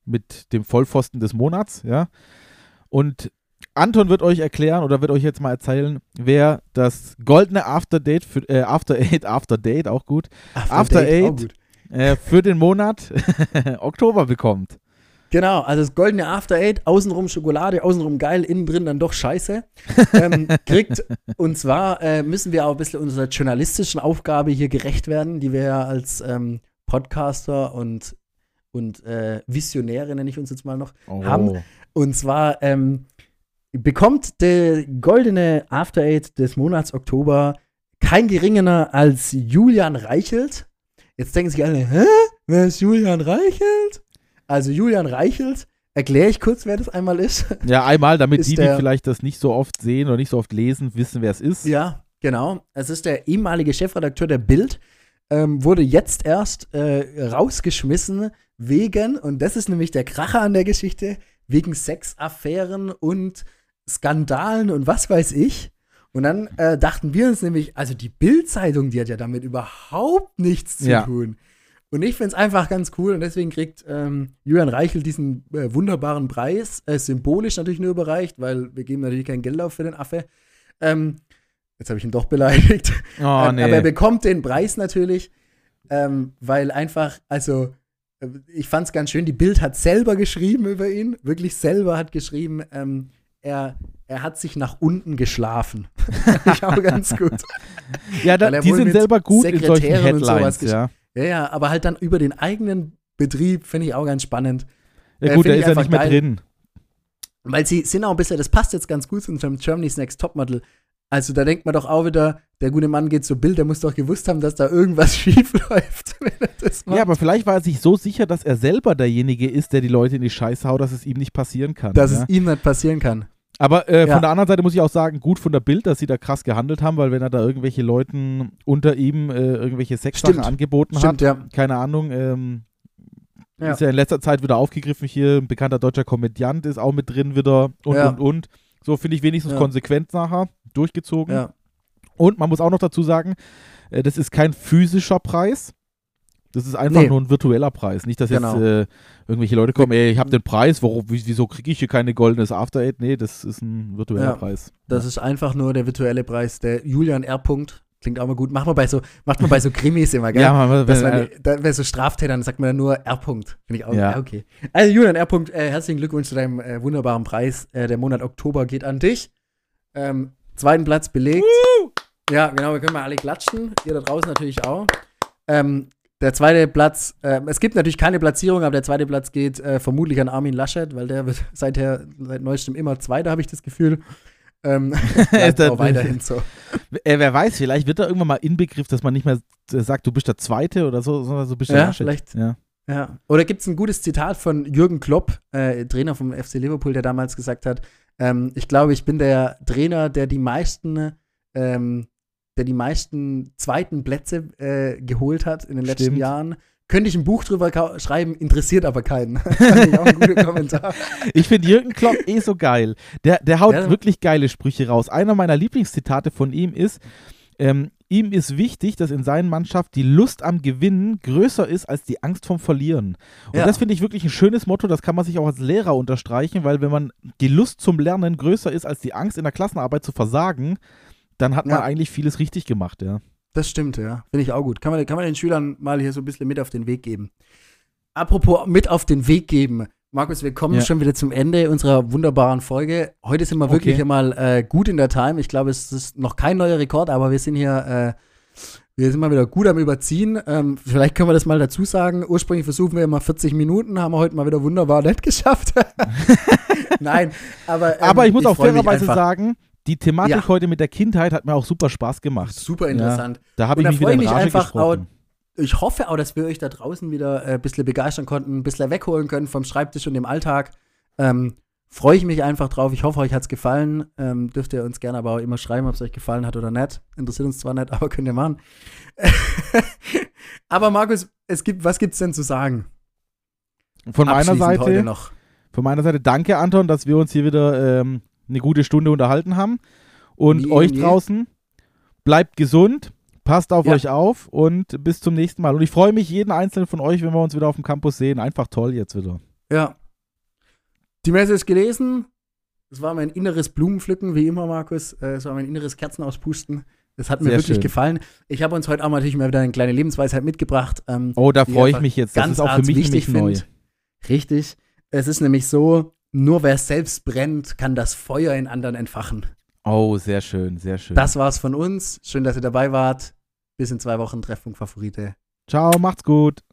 mit dem Vollpfosten des Monats, ja. Und Anton wird euch erklären oder wird euch jetzt mal erzählen, wer das goldene After Date für äh, After Eight, After Date auch gut, After Date, auch Eight. gut. äh, für den Monat Oktober bekommt. Genau, also das goldene After Eight, außenrum Schokolade, außenrum geil, innen drin dann doch scheiße. ähm, kriegt, und zwar äh, müssen wir auch ein bisschen unserer journalistischen Aufgabe hier gerecht werden, die wir ja als ähm, Podcaster und, und äh, Visionäre, nenne ich uns jetzt mal noch, Oh. Haben- Und zwar ähm, bekommt der goldene After Eight des Monats Oktober kein geringerer als Julian Reichelt. Jetzt denken sich alle, hä? Wer ist Julian Reichelt? Also Julian Reichelt, erkläre ich kurz, wer das einmal ist. Ja, einmal, damit die, die der- vielleicht das nicht so oft sehen oder nicht so oft lesen, wissen, wer es ist. Ja, genau. Es ist der ehemalige Chefredakteur der Bild, ähm, wurde jetzt erst äh, rausgeschmissen wegen, und das ist nämlich der Kracher an der Geschichte, wegen Sexaffären und Skandalen und was weiß ich. Und dann äh, dachten wir uns nämlich, also die Bild-Zeitung, die hat ja damit überhaupt nichts zu Ja. tun. Und ich finde es einfach ganz cool und deswegen kriegt ähm, Julian Reichel diesen äh, wunderbaren Preis, äh, symbolisch natürlich nur überreicht, weil wir geben natürlich kein Geld auf für den Affe. Ähm, jetzt habe ich ihn doch beleidigt. Oh, Ähm, nee. Aber er bekommt den Preis natürlich, ähm, weil einfach, also äh, ich fand es ganz schön, die Bild hat selber geschrieben über ihn, wirklich selber hat geschrieben, ähm, er, er hat sich nach unten geschlafen. ich auch ganz gut. ja, da, er die sind selber gut in solchen Headlines, ja. Ja, ja, aber halt dann über den eigenen Betrieb finde ich auch ganz spannend. Ja Äh, gut, der ich ist einfach nicht mehr geil. drin. Weil sie sind auch ein bisschen, das passt jetzt ganz gut zu unserem Germany's Next Topmodel. Also da denkt man doch auch wieder, der gute Mann geht zur Bild, der muss doch gewusst haben, dass da irgendwas schief läuft, wenn er das macht. Ja, aber vielleicht war er sich so sicher, dass er selber derjenige ist, der die Leute in die Scheiße haut, dass es ihm nicht passieren kann. dass ja. es ihm nicht passieren kann. Aber äh, Ja. von der anderen Seite muss ich auch sagen, gut von der Bild, dass sie da krass gehandelt haben, weil wenn er da irgendwelche Leuten unter ihm äh, irgendwelche Sexsachen angeboten Stimmt, hat, ja. keine Ahnung, ähm, Ja. ist ja in letzter Zeit wieder aufgegriffen hier, ein bekannter deutscher Komödiant ist auch mit drin wieder und und und. So finde ich wenigstens konsequent nachher durchgezogen. Ja. Und man muss auch noch dazu sagen, äh, das ist kein physischer Preis. Das ist einfach Nee. nur ein virtueller Preis. Nicht, dass Genau. jetzt äh, irgendwelche Leute kommen, ey, ich habe den Preis, warum, wie- wieso kriege ich hier keine goldenes After Eight? Nee, das ist ein virtueller Ja. Preis. Das ist einfach nur der virtuelle Preis. Der Julian R. -Punkt. Klingt auch mal gut. Macht man bei so, macht man bei so Krimis immer, gell? Ja, man, Dass wenn, man, äh, da, bei so Straftätern sagt man dann nur R. -Punkt. Finde ich auch Ja. ja. okay. Also Julian R. -Punkt, äh, herzlichen Glückwunsch zu deinem äh, wunderbaren Preis. Äh, der Monat Oktober geht an dich. Ähm, zweiten Platz belegt. Ja, genau, wir können mal alle klatschen. Ihr da draußen natürlich auch. Ähm, der zweite Platz, ähm, es gibt natürlich keine Platzierung, aber der zweite Platz geht äh, vermutlich an Armin Laschet, weil der wird seither, seit neuestem immer Zweiter, habe ich das Gefühl. Ähm, bleibt auch weiterhin so. äh, wer weiß, vielleicht wird da irgendwann mal Inbegriff, dass man nicht mehr äh, sagt, du bist der Zweite oder so, sondern so bist der Ja, Laschet. vielleicht. Ja. Ja. Oder gibt es ein gutes Zitat von Jürgen Klopp, äh, Trainer vom FC Liverpool, der damals gesagt hat, ähm, ich glaube, ich bin der Trainer, der die meisten, ähm, der die meisten zweiten Plätze äh, geholt hat in den letzten Stimmt. Jahren. Könnte ich ein Buch drüber schreiben, interessiert aber keinen. Fand ich auch ein guter Kommentar. Ich finde Jürgen Klopp eh so geil. Der, der haut Ja. wirklich geile Sprüche raus. Einer meiner Lieblingszitate von ihm ist, ähm, ihm ist wichtig, dass in seinen Mannschaft die Lust am Gewinnen größer ist als die Angst vom Verlieren. Und Ja. das finde ich wirklich ein schönes Motto, das kann man sich auch als Lehrer unterstreichen, weil wenn man die Lust zum Lernen größer ist als die Angst in der Klassenarbeit zu versagen, dann hat man Ja. eigentlich vieles richtig gemacht, ja. Das stimmt, ja. Finde ich auch gut. Kann man, kann man den Schülern mal hier so ein bisschen mit auf den Weg geben. Apropos mit auf den Weg geben. Markus, wir kommen Ja. schon wieder zum Ende unserer wunderbaren Folge. Heute sind wir wirklich Okay. einmal äh, gut in der Time. Ich glaube, es ist noch kein neuer Rekord, aber wir sind hier, äh, wir sind mal wieder gut am Überziehen. Ähm, vielleicht können wir das mal dazu sagen. Ursprünglich versuchen wir immer 40 Minuten, haben wir heute mal wieder wunderbar nett geschafft. Nein, aber. ähm, Aber ich muss auch freu mich fairerweise sagen, die Thematik Ja. heute mit der Kindheit hat mir auch super Spaß gemacht. Super interessant. Da habe ich mich wieder freu in ich mich einfach auch, gesprochen. Ich hoffe auch, dass wir euch da draußen wieder äh, ein bisschen begeistern konnten, ein bisschen wegholen können vom Schreibtisch und dem Alltag. Ähm, Freue ich mich einfach drauf. Ich hoffe, euch hat es gefallen. Ähm, dürft ihr uns gerne aber auch immer schreiben, ob es euch gefallen hat oder nicht. Interessiert uns zwar nicht, aber könnt ihr machen. aber Markus, es gibt, was gibt's denn zu sagen? Von meiner Seite, noch. von meiner Seite danke Anton, dass wir uns hier wieder ähm, eine gute Stunde unterhalten haben. Und Wie euch je. draußen, bleibt gesund, passt auf Ja. euch auf und bis zum nächsten Mal. Und ich freue mich jeden einzelnen von euch, wenn wir uns wieder auf dem Campus sehen. Einfach toll jetzt wieder. Ja. Die Messe ist gelesen. Es war mein inneres Blumenpflücken, wie immer, Markus. Äh, Es war mein inneres Kerzenauspusten. Das hat mir Sehr wirklich schön. gefallen. Ich habe uns heute auch natürlich mal wieder eine kleine Lebensweisheit mitgebracht. Ähm, Oh, da freue ich mich jetzt. Das ganz ist auch für mich wichtig neu. find. Richtig. Es ist nämlich so, nur wer selbst brennt, kann das Feuer in anderen entfachen. Oh, sehr schön, sehr schön. Das war's von uns. Schön, dass ihr dabei wart. Bis in zwei Wochen Treffpunkt Favorite. Ciao, macht's gut.